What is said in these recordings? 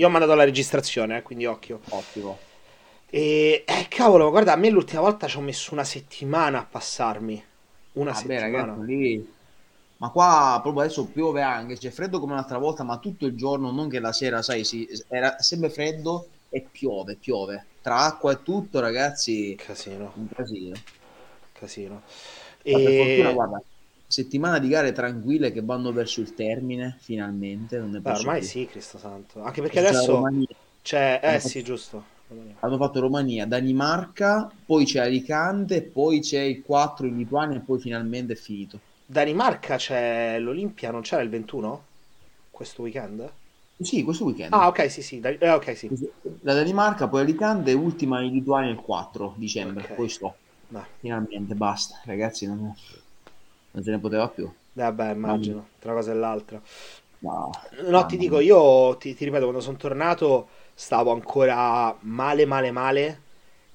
Io ho mandato la registrazione, eh, quindi occhio. Ottimo. E eh, cavolo, guarda, a me l'ultima volta ci ho messo una settimana a passarmi. Una Vabbè, settimana. ragazzi, lì... Ma qua proprio adesso piove anche, c'è freddo come l'altra volta, ma tutto il giorno, non che la sera, sai, si, era sempre freddo e piove, piove. Tra acqua e tutto, ragazzi, Casino, un casino. casino. Ma per fortuna, E guarda, settimana di gare tranquille che vanno verso il termine, finalmente, beh, ormai più. sì, Cristo santo. Anche perché C'è adesso Romania, c'è... hanno Eh fatto, sì, giusto. hanno fatto Romania, Danimarca, poi c'è Alicante, poi c'è il 4 in Lituania e poi finalmente è finito. Danimarca c'è l'Olimpia, non c'era il 21? Questo weekend? Sì, questo Ah, weekend. ok, sì, sì, dai- eh, ok, sì. La Danimarca, poi Alicante, ultima in Lituania il 4 dicembre, Ok, poi sto. dai. Finalmente, basta, ragazzi, non, non se ne poteva più. Vabbè, immagino, tra una cosa e l'altra. no, No, ti dico, io ti, ti ripeto, quando sono tornato stavo ancora male, male, male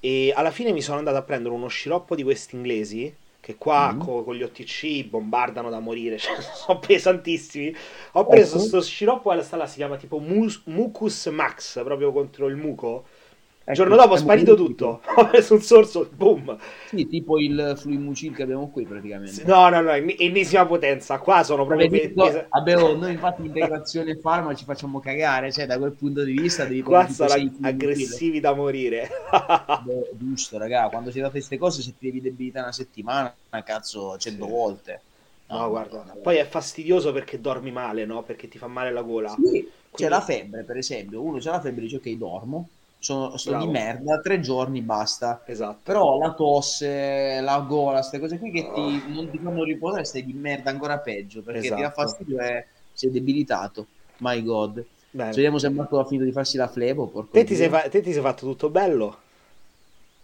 e alla fine mi sono andato a prendere uno sciroppo di questi inglesi che qua Mm, co- con gli OTC bombardano da morire, cioè sono pesantissimi. Ho preso Ecco, sto sciroppo, quella là, si chiama tipo Mus- Mucus Max, proprio contro il muco. Il giorno ecco, dopo è sparito tutto, ho preso un sorso, boom. Sì, tipo il Fluimucil che abbiamo qui praticamente. No, no, no, en- ennesima potenza, qua sono proprio vabbè, oh, noi infatti integrazione farma ci facciamo cagare, cioè da quel punto di vista devi Qua prendere tipo sono 6 ag- Fluimucil. aggressivi da morire. Beh, giusto, raga, quando si di queste cose, se ti devi debilitare una settimana, cazzo, 100 Sì. volte. No, No, guarda, madonna, poi è fastidioso perché dormi male, no? Perché ti fa male la gola. Sì, c'è la febbre, per esempio, uno c'ha la febbre e dice ok, dormo, sono, sto di merda, tre giorni, basta. esatto. Però la tosse, la gola, queste cose qui che Oh, ti, non ti fanno riposare, stai di merda ancora peggio, perché ti dà esatto. fastidio e sei debilitato. My God. Bene. Vediamo se Marco ha finito di farsi la flebo, Te ti sei, fa- te ti sei fatto tutto bello?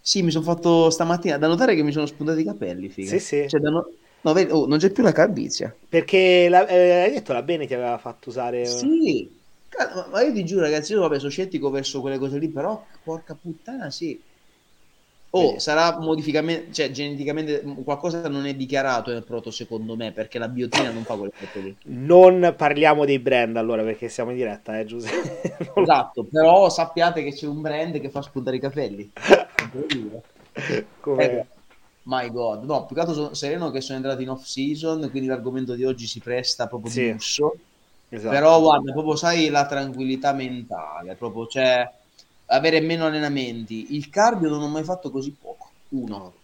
Sì, mi sono fatto stamattina, da notare che mi sono spuntati i capelli, Sì, figa. sì. Cioè, da no... no, vedi- oh, non c'è più la calvizie. Perché la- eh, hai detto la Bene ti aveva fatto usare... Sì, Ma io ti giuro, ragazzi, io vabbè, sono scettico verso quelle cose lì, però porca puttana, sì. Oh, Vedi? sarà modificamente, cioè geneticamente qualcosa non è dichiarato nel proto, secondo me, perché la biotina non fa quelle cose lì. Non parliamo dei brand allora perché siamo in diretta, eh Giuseppe? Esatto, però sappiate che c'è un brand che fa spuntare i capelli. Incredibile. Eh, Come... my God, no, più che altro sono sereno che sono entrati in off season, quindi l'argomento di oggi si presta proprio di Sì, lusso. Però esatto. guarda, proprio sai la tranquillità mentale, proprio cioè avere meno allenamenti. Il cardio non ho mai fatto così poco, uno. No,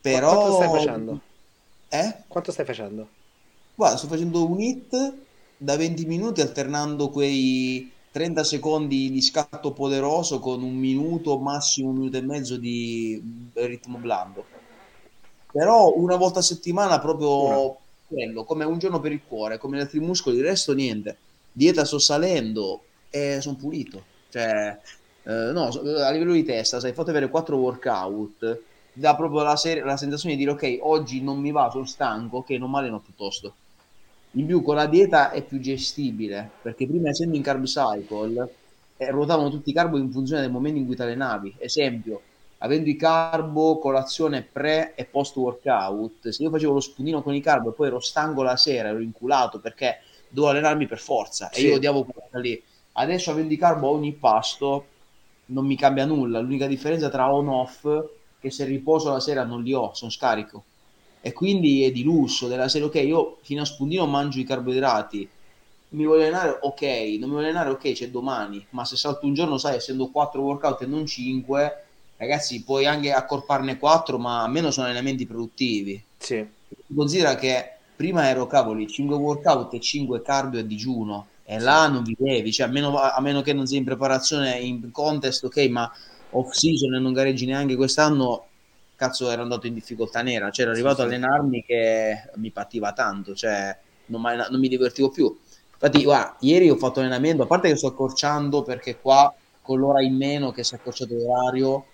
Però, quanto stai facendo? eh? Quanto stai facendo? Guarda, sto facendo un hit da 20 minuti alternando quei 30 secondi di scatto poderoso con un minuto, massimo un minuto e mezzo di ritmo blando. Però una volta a settimana Una. Quello, come un giorno per il cuore, come gli altri muscoli, il resto niente. Dieta sto salendo e sono pulito. Cioè, eh, no, a livello di testa, sai, fate avere quattro workout, dà proprio la, ser- la sensazione di dire ok, oggi non mi va, sono stanco, ok, non mi alleno piuttosto. In più con la dieta è più gestibile, perché prima essendo in carb cycle eh, ruotavano tutti i carbo in funzione del momento in cui ti allenavi. Esempio, avendo i carbo, colazione pre e post workout, se io facevo lo spuntino con i carbo e poi ero stanco la sera, ero inculato perché dovevo allenarmi per forza e io Sì, odiavo quella lì. Adesso avendo i carbo a ogni pasto non mi cambia nulla, l'unica differenza tra on off è che se riposo la sera non li ho, sono scarico. E quindi è di lusso della serie, ok, io fino a spuntino mangio i carboidrati, mi voglio allenare, ok, non mi voglio allenare, ok, c'è domani, ma se salto un giorno, sai, essendo 4 workout e non 5, ragazzi, puoi anche accorparne 4, ma almeno sono allenamenti produttivi. sì. Considera che prima ero, cavoli, 5 workout e 5 cardio a digiuno, e là non vivevi, cioè a meno, a meno che non sei in preparazione in contest, ok, ma off season e non gareggi neanche quest'anno, cazzo ero andato in difficoltà nera, cioè ero arrivato a allenarmi che mi pativa tanto, cioè non, mi- non mi divertivo più. Infatti, guarda, ieri ho fatto allenamento, a parte che sto accorciando perché qua con l'ora in meno che si è accorciato l'orario,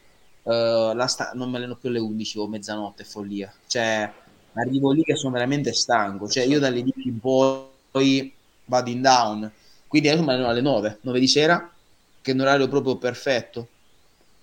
la sta- non mi alleno più alle 11 o mezzanotte, follia. Cioè, arrivo lì che sono veramente stanco, cioè io dalle 10 in poi vado in down, quindi adesso mi alleno alle 9, 9 di sera, che è un orario proprio perfetto.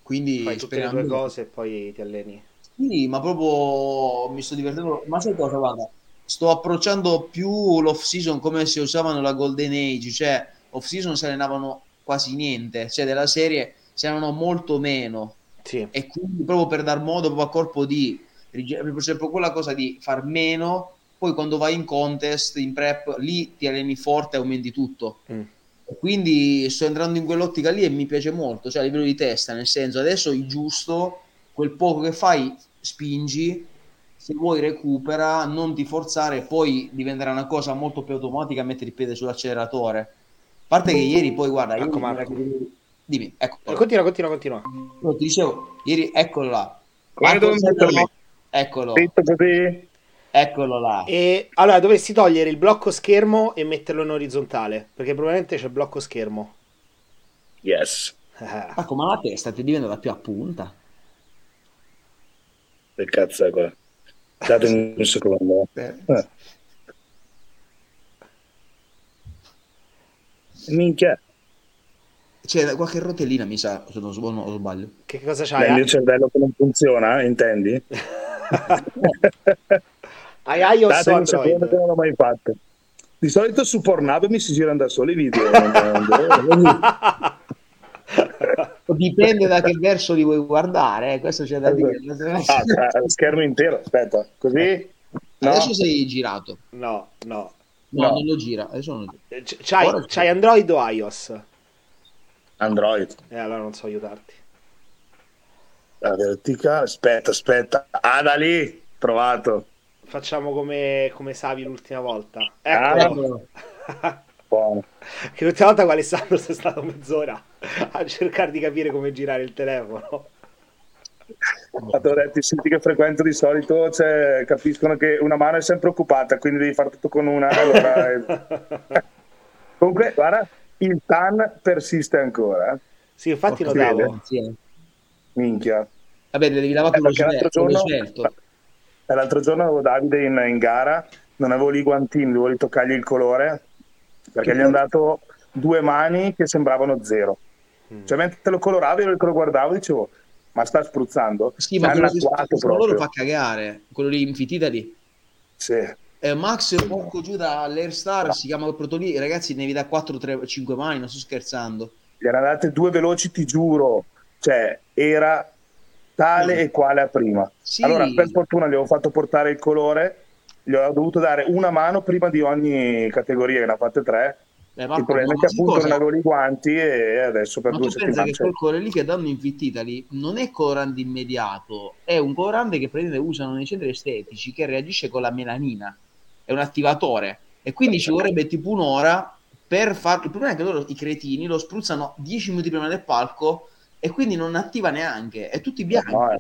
Quindi Fai tutte le speriamo. cose e poi ti alleni. Sì, ma proprio mi sto divertendo. Ma sai cosa, guarda, sto approcciando più l'off season come si usavano la Golden Age, cioè off season si allenavano quasi niente, cioè della serie si allenano molto meno. Sì. E quindi proprio per dar modo proprio a corpo di c'è proprio quella cosa di far meno, poi quando vai in contest, in prep, lì ti alleni forte e aumenti tutto. Mm. Quindi sto entrando in quell'ottica lì e mi piace molto, cioè a livello di testa, nel senso adesso il giusto, quel poco che fai, spingi, se vuoi recupera, non ti forzare, poi diventerà una cosa molto più automatica mettere il piede sull'acceleratore. A parte che ieri poi guarda, Ecco, ieri- Marco. Dimmi, ecco, Continua, continua, continua. No, ti dicevo, ieri eccolo là. Come devo Zerro, mettermi? Eccolo, Detto così, eccolo là. E allora dovresti togliere il blocco schermo e metterlo in orizzontale, perché probabilmente c'è il blocco schermo. yes. Eh, Marco, ma la testa ti diventa da più a punta. Che cazzo è qua? Datemi un secondo. Eh. Minchia, C'è qualche rotellina, mi sa, se non, sbaglio. Che cosa il c'hai? mio cervello che non funziona, intendi? Hai iOS o Android? non l'ho mai fatto. Di solito su Pornhub mi si girano da soli i video. Dipende da che verso li vuoi guardare, eh, questo c'è da dire. Ah, cioè, schermo intero, aspetta, così? No, Adesso sei girato. No, no. No, No. non lo gira. Adesso non lo gira. C'hai, c'hai Android o iOS? Android. E allora non so aiutarti. La verticale, aspetta, aspetta. Ah, da lì, trovato. Facciamo come, come Savi l'ultima volta. Ah, Ecco. Buono. che l'ultima volta con Alessandro sei stato mezz'ora a cercare di capire come girare il telefono. Te l'ho detto, i siti che frequento di solito cioè, capiscono che una mano è sempre occupata, quindi devi fare tutto con una. allora, eh. Comunque, guarda, il TAN persiste ancora. sì, infatti notavo. miseria, sì, eh. Minchia. Vabbè, devi lavare Eh, lo l'altro lo giorno, svelto. eh, l'altro giorno avevo Davide in, in gara, non avevo lì i guantini, dovevo ritoccargli il colore, perché Che gli hanno dato due mani che sembravano zero. Mm. Cioè, mentre lo coloravi, io lo guardavo, dicevo, ma sta spruzzando? Sì, ma quello quello loro proprio. fa cagare. Quello lì infitita lì. Sì. Eh, Max porco giù dall'Airstar si chiama quel proto lì. Ragazzi, ne vi dà 4, 3, 5 mani, non sto scherzando. gli erano date due veloci, ti giuro, cioè era tale e quale a prima. Sì. Allora, per fortuna gli avevo fatto portare il colore, gli ho dovuto dare una mano prima di ogni categoria, che ne ha fatte tre. Eh, il problema è ma che appunto cosa? non avevo i guanti e adesso per Ma due settimane che c'è. quel colore lì che danno in Fit Italy non è colorante immediato, è un colorante che praticamente usano nei centri estetici che reagisce con la melanina, è un attivatore e quindi ci vorrebbe tipo un'ora per far... Il problema è che loro, i cretini, lo spruzzano 10 minuti prima del palco e quindi non attiva neanche, è tutti bianchi. No, eh.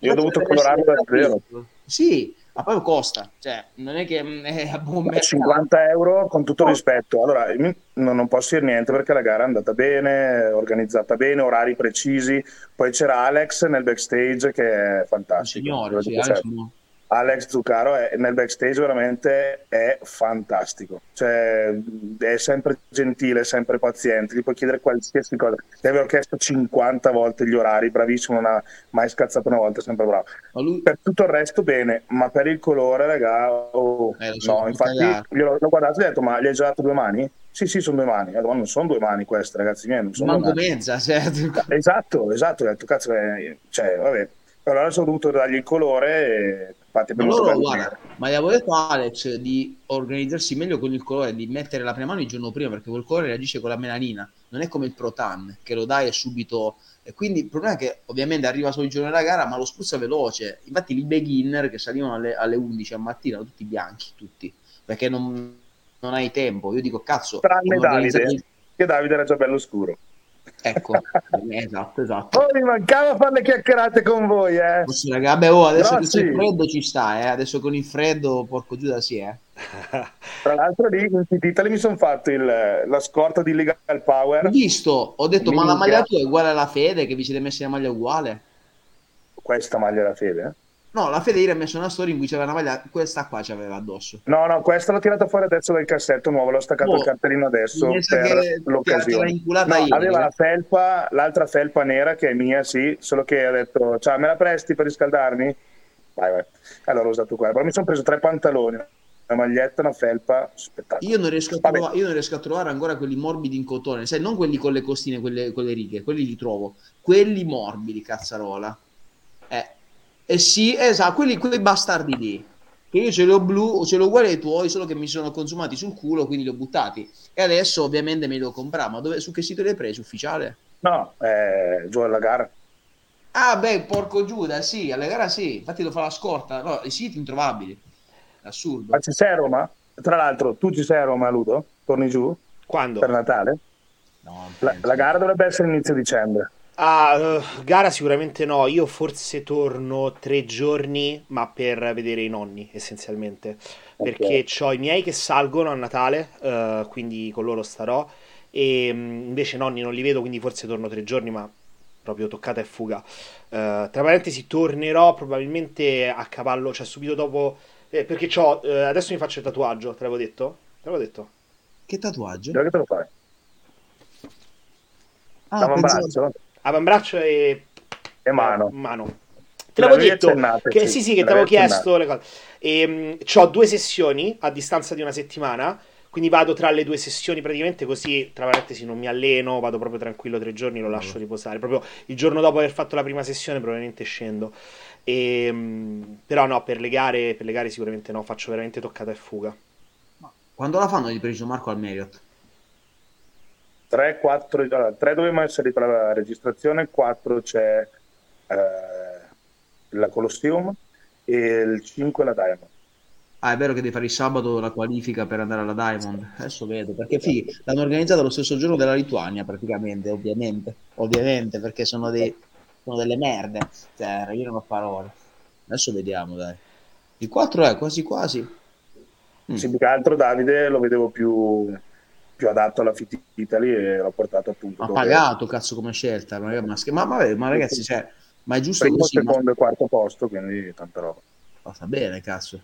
Io ho dovuto colorarlo da zero. Sì, ma poi costa, cioè non è che mm, è a mercato. 50 euro con tutto il rispetto. Allora, non, posso dire niente perché la gara è andata bene, organizzata bene, orari precisi. Poi c'era Alex nel backstage che è fantastico. signore, sì, Alex, no. Alex Zuccaro è, nel backstage veramente è fantastico, cioè è sempre gentile, sempre paziente, gli puoi chiedere qualsiasi cosa. Gli avevo chiesto 50 volte gli orari, bravissimo, non ha mai scazzato una volta, sempre bravo. Lui, Per tutto il resto bene, ma per il colore, raga, oh, Eh, so, no, fa infatti glielo- l'ho guardato e ho detto, ma gli hai già dato due mani? Sì, sì, sono due mani. Detto, ma non sono due mani queste, ragazzi miei, non sono manco mezza, cioè, Esatto, esatto, ho detto, cazzo, eh, cioè, vabbè. Allora sono dovuto dargli il colore e infatti Ma abbiamo loro, guarda, ma gli avevo detto a Alex di organizzarsi meglio con il colore, di mettere la prima mano il giorno prima, perché quel colore reagisce con la melanina, non è come il Protan, che lo dai e subito... E quindi il problema è che ovviamente arriva solo il giorno della gara, ma lo spruzza veloce. Infatti i beginner che salivano alle, alle 11 a mattina, erano tutti bianchi, tutti, perché non, non hai tempo. Io dico, cazzo... Tranne Davide, che Davide era già bello scuro. Ecco, esatto, esatto. Oh, mi mancava fare le chiacchierate con voi, eh. Forse, raga, vabbè, oh, adesso, adesso il sì. freddo ci sta, eh. Adesso con il freddo, porco Giuda, sì, eh. Tra l'altro lì in Italy mi sono fatto il- la scorta di Legal Ho Power, visto, ho detto, ma la maglia tua è uguale alla Fede, che vi siete messi la maglia uguale? questa maglia da fede. eh. No, la Fede ieri ha messo una storia in cui c'era una maglia, questa qua c'aveva addosso. No, no, questa l'ho tirata fuori adesso dal cassetto nuovo, l'ho staccato Oh, il cartellino adesso per l'occasione. No, ieri, aveva eh. la felpa, l'altra felpa nera che è mia, sì, solo che ha detto, ciao, me la presti per riscaldarmi? Vai, vai. Allora ho usato quella, però mi sono preso tre pantaloni. una maglietta, una felpa, spettacolo. Io non, riesco a trovare, io non riesco a trovare ancora quelli morbidi in cotone, sai, non quelli con le costine, quelle, con le righe, quelli li trovo. Quelli morbidi, cazzarola. Eh, eh sì, esatto, quelli, quei bastardi lì. Che io ce li ho blu, ce li ho uguali ai tuoi, solo che mi sono consumati sul culo, quindi li ho buttati. E adesso ovviamente me li devo comprare. Ma dove, su che sito li hai presi? Ufficiale? No, eh, giù alla gara. Ah, beh, porco Giuda, sì, alla gara sì. Infatti lo fa la scorta. No, i siti introvabili. Assurdo. Ma ci sei a Roma? Tra l'altro, tu ci sei a Roma, Ludo? Torni giù? Quando? Per Natale? No, La, la gara dovrebbe essere inizio dicembre. Ah, eh, gara sicuramente no, io forse torno tre giorni, ma per vedere i nonni essenzialmente, perché ho i miei che salgono a Natale, eh, quindi con loro starò, e mh, invece i nonni non li vedo, quindi forse torno tre giorni, ma proprio toccata e fuga. Eh, tra parentesi, tornerò probabilmente a cavallo, cioè subito dopo, eh, perché c'ho, adesso mi faccio il tatuaggio, te l'avevo detto? Te l'avevo detto? Che tatuaggio? Già che te lo fai? Ah, pensavo- Avambraccio e e mano. mano. Te l'avevo detto che sì, sì, sì, che ti avevo chiesto le cose. E, ho due sessioni a distanza di una settimana, quindi vado tra le due sessioni praticamente così, tra parentesi, non mi alleno, vado proprio tranquillo tre giorni, lo lascio riposare. Proprio il giorno dopo aver fatto la prima sessione probabilmente scendo. E, mh, però no, per le gare, per le gare sicuramente no, faccio veramente toccata e fuga. Quando la fanno di preciso Marco al Marriott? 3, 4, allora, 3 dovevamo essere per la registrazione, 4 c'è eh, la Colosseum e il 5 la Diamond. Ah, è vero che devi fare il sabato la qualifica per andare alla Diamond. Adesso vedo, perché fighi, l'hanno organizzata lo stesso giorno della Lituania, praticamente, ovviamente. Ovviamente, perché sono, dei, sono delle merde. Cioè, io non ho parole. Adesso vediamo, dai. Il 4 è quasi quasi. Mm. Sì, più che altro Davide lo vedevo più, più adatto alla Fit Italy e l'ho portato appunto Ha dove- pagato, cazzo, come scelta. Ma, ma, ma, ma- ma ragazzi, cioè, ma è giusto primo, così? Ma, secondo e quarto posto, quindi tanta roba. ma sta bene, cazzo.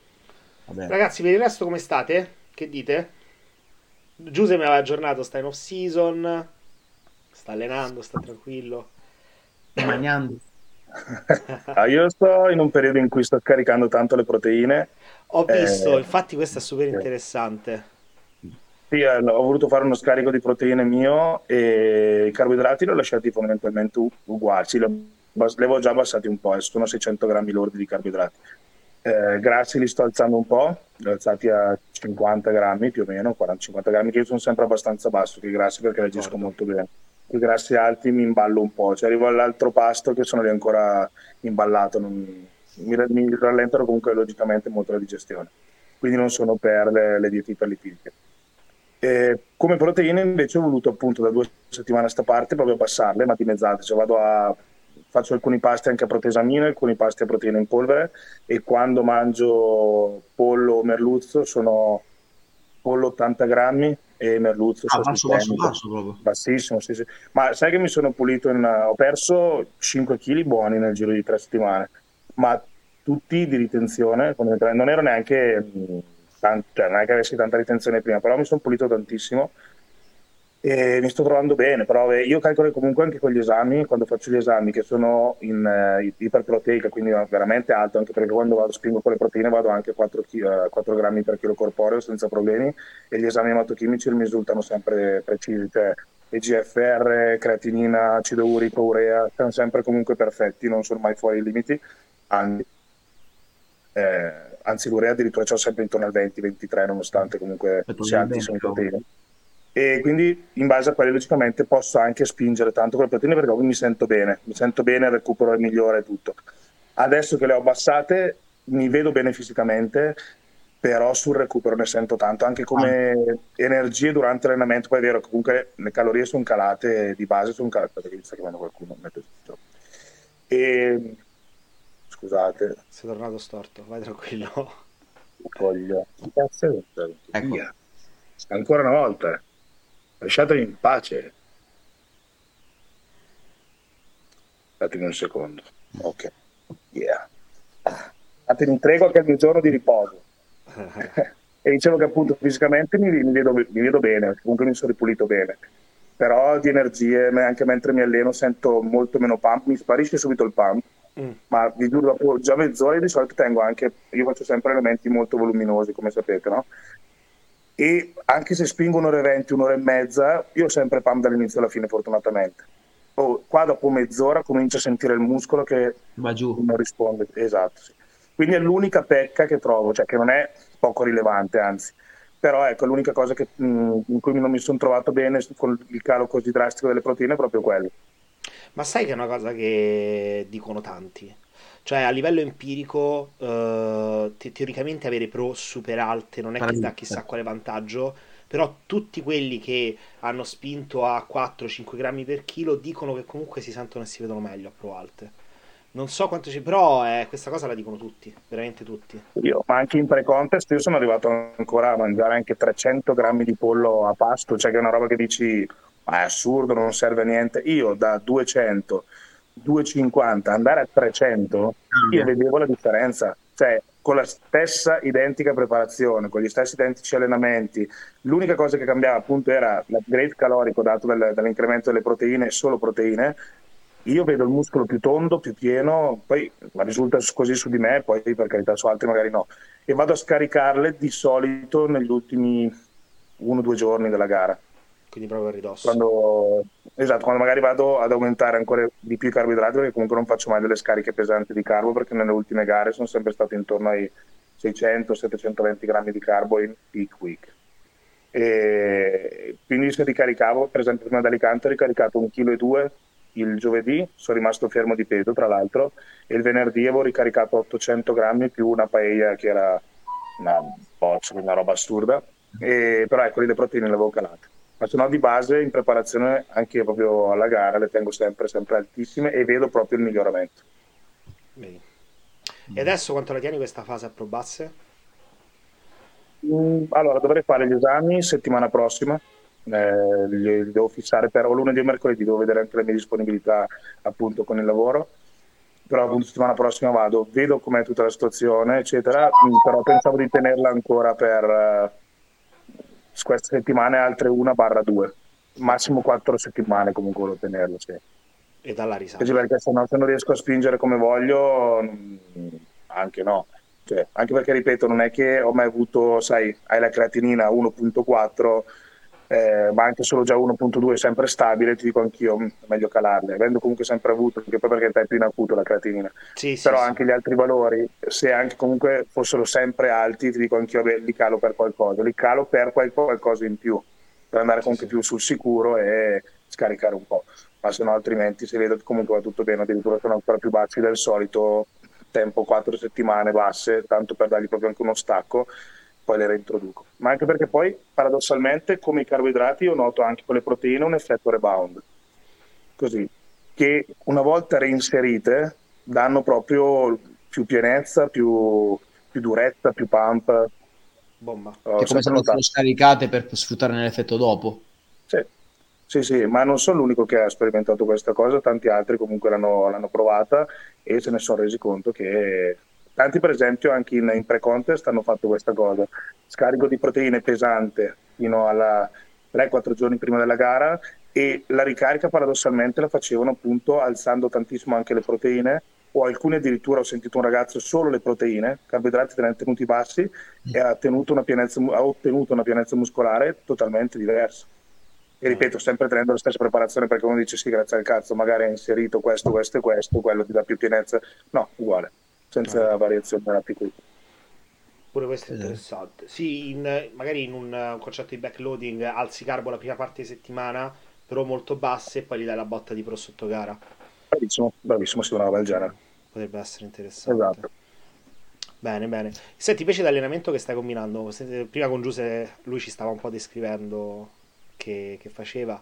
Vabbè. Ragazzi, per il resto come state? Che dite? Giuseppe mi aveva aggiornato, sta in off season, sta allenando, sta tranquillo. Magnando. Ah, io sto in un periodo in cui sto caricando tanto le proteine. Ho visto, Eh, infatti questo è super sì. interessante. Sì, eh, ho voluto fare uno scarico di proteine mio e i carboidrati li ho lasciati fondamentalmente uguali. Sì, li avevo già abbassati un po', adesso sono 600 grammi lordi di carboidrati. Eh, grassi li sto alzando un po', li ho alzati a 50 grammi più o meno, 40-50 grammi, che io sono sempre abbastanza basso che i grassi perché reagisco molto bene. I grassi alti mi imballo un po', cioè arrivo all'altro pasto che sono lì ancora imballato, non- mi, mi rallentano comunque logicamente molto la digestione, quindi non sono per le, le diete iperlipidiche. E come proteine invece ho voluto appunto da due settimane a sta parte proprio abbassarle, ma dimezzate, cioè vado a faccio alcuni pasti anche a protesamina, alcuni pasti a proteine in polvere e quando mangio pollo o merluzzo sono pollo 80 grammi e merluzzo Ah, basso, basso, basso proprio. bassissimo, sì, sì. Ma sai che mi sono pulito in ho perso 5 kg buoni nel giro di tre settimane, ma tutti di ritenzione, non ero neanche mh, tan- cioè, non è che avessi tanta ritenzione prima, però mi sono pulito tantissimo e mi sto trovando bene, però eh, io calcolo comunque anche con gli esami, quando faccio gli esami che sono in eh, iperproteica, quindi veramente alto, anche perché quando vado spingo con le proteine vado anche a 4, chi- eh, 4 grammi per chilo corporeo senza problemi e gli esami ematochimici mi risultano sempre precisi, cioè EGFR, creatinina, acido urico, urea, sono sempre comunque perfetti, non sono mai fuori i limiti, anzi, eh, anzi l'urea addirittura c'ho sempre intorno al 20-23 nonostante comunque sia proteine e quindi in base a quelli logicamente posso anche spingere tanto con le proteine perché mi sento bene, mi sento bene, il recupero è migliore e tutto. Adesso che le ho abbassate mi vedo bene fisicamente, però sul recupero ne sento tanto, anche come energie durante l'allenamento, poi è vero che comunque le calorie sono calate, di base sono calate, perché mi sta chiamando qualcuno, metto zitto. e scusate, Sei tornato storto, vai tranquillo. è? Ecco. Ancora una volta. Lasciatemi in pace. Datemi un secondo. Ok. Yeah. Datemi in tregua che è il mio giorno di riposo. e dicevo che appunto fisicamente mi, mi vedo, mi vedo bene, comunque mi sono ripulito bene. Però di energie, anche mentre mi alleno, sento molto meno pump, mi sparisce subito il pump, mm. ma vi dopo già mezz'ora di solito tengo anche, io faccio sempre elementi molto voluminosi come sapete, no? E anche se spingo un'ora e venti, un'ora e mezza, io ho sempre pam dall'inizio alla fine fortunatamente. Oh, qua dopo mezz'ora comincio a sentire il muscolo che Va giù. non risponde. Esatto, sì. Quindi è l'unica pecca che trovo, cioè che non è poco rilevante, anzi. Però ecco, l'unica cosa che, mh, in cui non mi sono trovato bene con il calo così drastico delle proteine è proprio quello. Ma sai che è una cosa che dicono tanti? Cioè, a livello empirico, eh, te- teoricamente avere pro super alte non è che dà chissà quale vantaggio, però tutti quelli che hanno spinto a 4-5 grammi per chilo dicono che comunque si sentono e si vedono meglio a pro alte. Non so quanto ci... però eh, questa cosa la dicono tutti, veramente tutti. Io, ma anche in pre-contest io sono arrivato ancora a mangiare anche 300 grammi di pollo a pasto, cioè che è una roba che dici, ma è assurdo, non serve a niente. Io da 200, 250 andare a 300, io vedevo la differenza. Cioè, con la stessa identica preparazione, con gli stessi identici allenamenti, l'unica cosa che cambiava appunto era l'upgrade calorico dato dal, dall'incremento delle proteine, solo proteine, io vedo il muscolo più tondo, più pieno, poi risulta così su di me, poi per carità su altri magari no, e vado a scaricarle di solito negli ultimi uno o due giorni della gara. Quindi proprio a ridosso. Quando, esatto, quando magari vado ad aumentare ancora di più i carboidrati, perché comunque non faccio mai delle scariche pesanti di carbo, perché nelle ultime gare sono sempre stato intorno ai 600-720 grammi di carbo in peak week. E quindi se ricaricavo, per esempio prima da Alicante ho ricaricato un chilo e due il giovedì sono rimasto fermo di peso, tra l'altro, e il venerdì avevo ricaricato 800 grammi più una paella che era una boccia, una roba assurda, e, però ecco, le proteine le avevo calate. Ma se no di base in preparazione anche proprio alla gara le tengo sempre, sempre altissime e vedo proprio il miglioramento. Bene. E adesso quanto la tieni questa fase a probasse? Mm, allora, dovrei fare gli esami settimana prossima, eh, li, li devo fissare per o lunedì o mercoledì, devo vedere anche le mie disponibilità appunto con il lavoro. Però appunto settimana prossima vado, vedo com'è tutta la situazione, eccetera. Mm, però pensavo di tenerla ancora per eh, queste settimane, altre una barra due, massimo quattro settimane comunque volevo tenerlo. Sì. E dalla risata. perché se, no, se non riesco a spingere come voglio, mm, anche no. Cioè, anche perché, ripeto, non è che ho mai avuto, sai, hai la creatinina 1.4 eh, ma anche solo già 1.2 è sempre stabile, ti dico anch'io, mm, meglio calarle, avendo comunque sempre avuto, perché poi perché è più in acuto la creatinina, sì, però sì, anche sì. gli altri valori, se anche comunque fossero sempre alti, ti dico anch'io, beh, li calo per qualcosa, li calo per qual- qualcosa in più, per andare comunque più sul sicuro e scaricare un po', ma se no altrimenti se vedo che comunque va tutto bene, addirittura sono ancora più bassi del solito, tempo 4 settimane basse, tanto per dargli proprio anche uno stacco, poi le reintroduco. Ma anche perché poi, paradossalmente, come i carboidrati, io noto anche con le proteine un effetto rebound. Così, che una volta reinserite danno proprio più pienezza, più, più durezza, più pump. Bomba. Ho che come se fossero scaricate per sfruttare l'effetto dopo. Sì. Sì, sì, ma non sono l'unico che ha sperimentato questa cosa, tanti altri comunque l'hanno, l'hanno provata e se ne sono resi conto che Tanti, per esempio, anche in, in pre-contest hanno fatto questa cosa: scarico di proteine pesante fino a 3-4 giorni prima della gara e la ricarica paradossalmente la facevano appunto alzando tantissimo anche le proteine o alcuni addirittura ho sentito un ragazzo solo le proteine, carboidrati tenuti bassi e ha, pienezza, ha ottenuto una pienezza muscolare totalmente diversa. E ripeto, sempre tenendo la stessa preparazione perché uno dice sì, grazie al cazzo, magari ha inserito questo, questo e questo, quello ti dà più pienezza. No, uguale senza ah. variazione della PQ. Pure questo è interessante. Sì, in, magari in un concetto di backloading alzi carbo la prima parte di settimana, però molto basse, e poi gli dai la botta di pro sotto gara. Bravissimo, bravissimo, sì, una roba del genere. Potrebbe essere interessante. Esatto. Bene, bene. Senti, invece l'allenamento che stai combinando, prima con Giuse lui ci stava un po' descrivendo che, che faceva.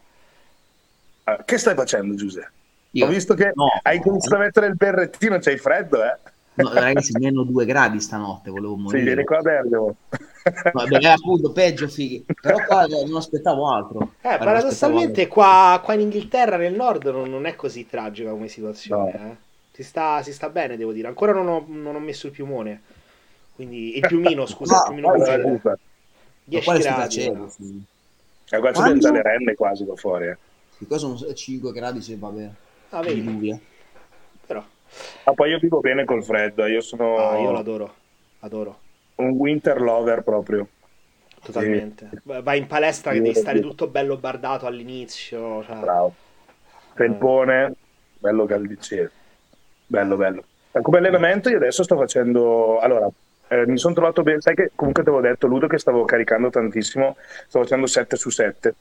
Uh, che stai facendo, Giuse? Io? Ho visto che no, hai cominciato no. a mettere il berrettino, c'hai freddo, eh? No, ragazzi, meno due gradi stanotte, volevo morire. Sì, vieni qua a Bergamo. Vabbè, appunto, peggio, fighi. Però qua non aspettavo altro. Eh, paradossalmente qua, qua, in Inghilterra, nel nord, non, non è così tragica come situazione. No. Eh. Si, sta, si, sta, bene, devo dire. Ancora non ho, non ho messo il piumone. Quindi, il piumino, scusa, no, il piumino. 10 gradi. Cielo, sì. Eh, qua sono già le renne quasi qua fuori. Eh. Sì, qua sono 5 gradi, se va bene. Ah, vedi. Ah, poi io vivo bene col freddo, io sono... Ah, io l'adoro, adoro. Un winter lover proprio. Totalmente. Sì. Vai in palestra che devi stare tutto bello bardato all'inizio. Cioè... Bravo. Felpone, eh. bello caldicino. Bello, bello. Come allenamento io adesso sto facendo... Allora, eh, mi sono trovato bene, sai che comunque ti avevo detto Ludo che stavo caricando tantissimo, sto facendo 7 su 7,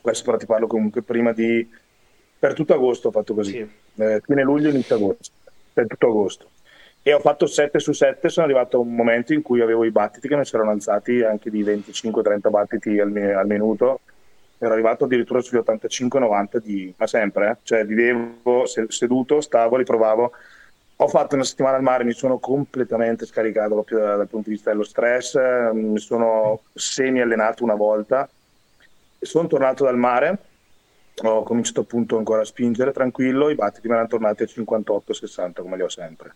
questo però ti parlo comunque prima di, per tutto agosto ho fatto così, sì. eh, fine luglio, inizio agosto, per tutto agosto. E ho fatto 7 su 7, sono arrivato a un momento in cui avevo i battiti che mi si erano alzati anche di 25-30 battiti al, al minuto, ero arrivato addirittura sugli 85-90 di, ma sempre, eh? cioè vivevo seduto, stavo, riprovavo ho fatto una settimana al mare, mi sono completamente scaricato proprio dal, dal punto di vista dello stress, mi sono semi allenato una volta, sono tornato dal mare, ho cominciato appunto ancora a spingere tranquillo, i battiti mi erano tornati a 58-60 come li ho sempre.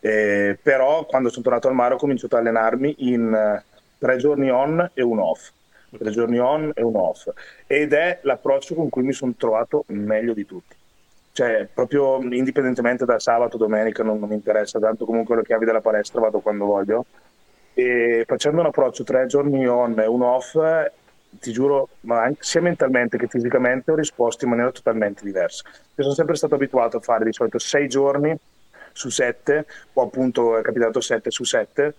Eh, però quando sono tornato al mare ho cominciato a allenarmi in eh, tre giorni on e un off, tre giorni on e un off, ed è l'approccio con cui mi sono trovato meglio di tutti cioè proprio indipendentemente da sabato, domenica, non, non, mi interessa tanto, comunque le chiavi della palestra vado quando voglio. E facendo un approccio tre giorni on e uno off, ti giuro, ma anche, sia mentalmente che fisicamente ho risposto in maniera totalmente diversa. Io sono sempre stato abituato a fare di solito sei giorni su sette, o appunto è capitato sette su sette,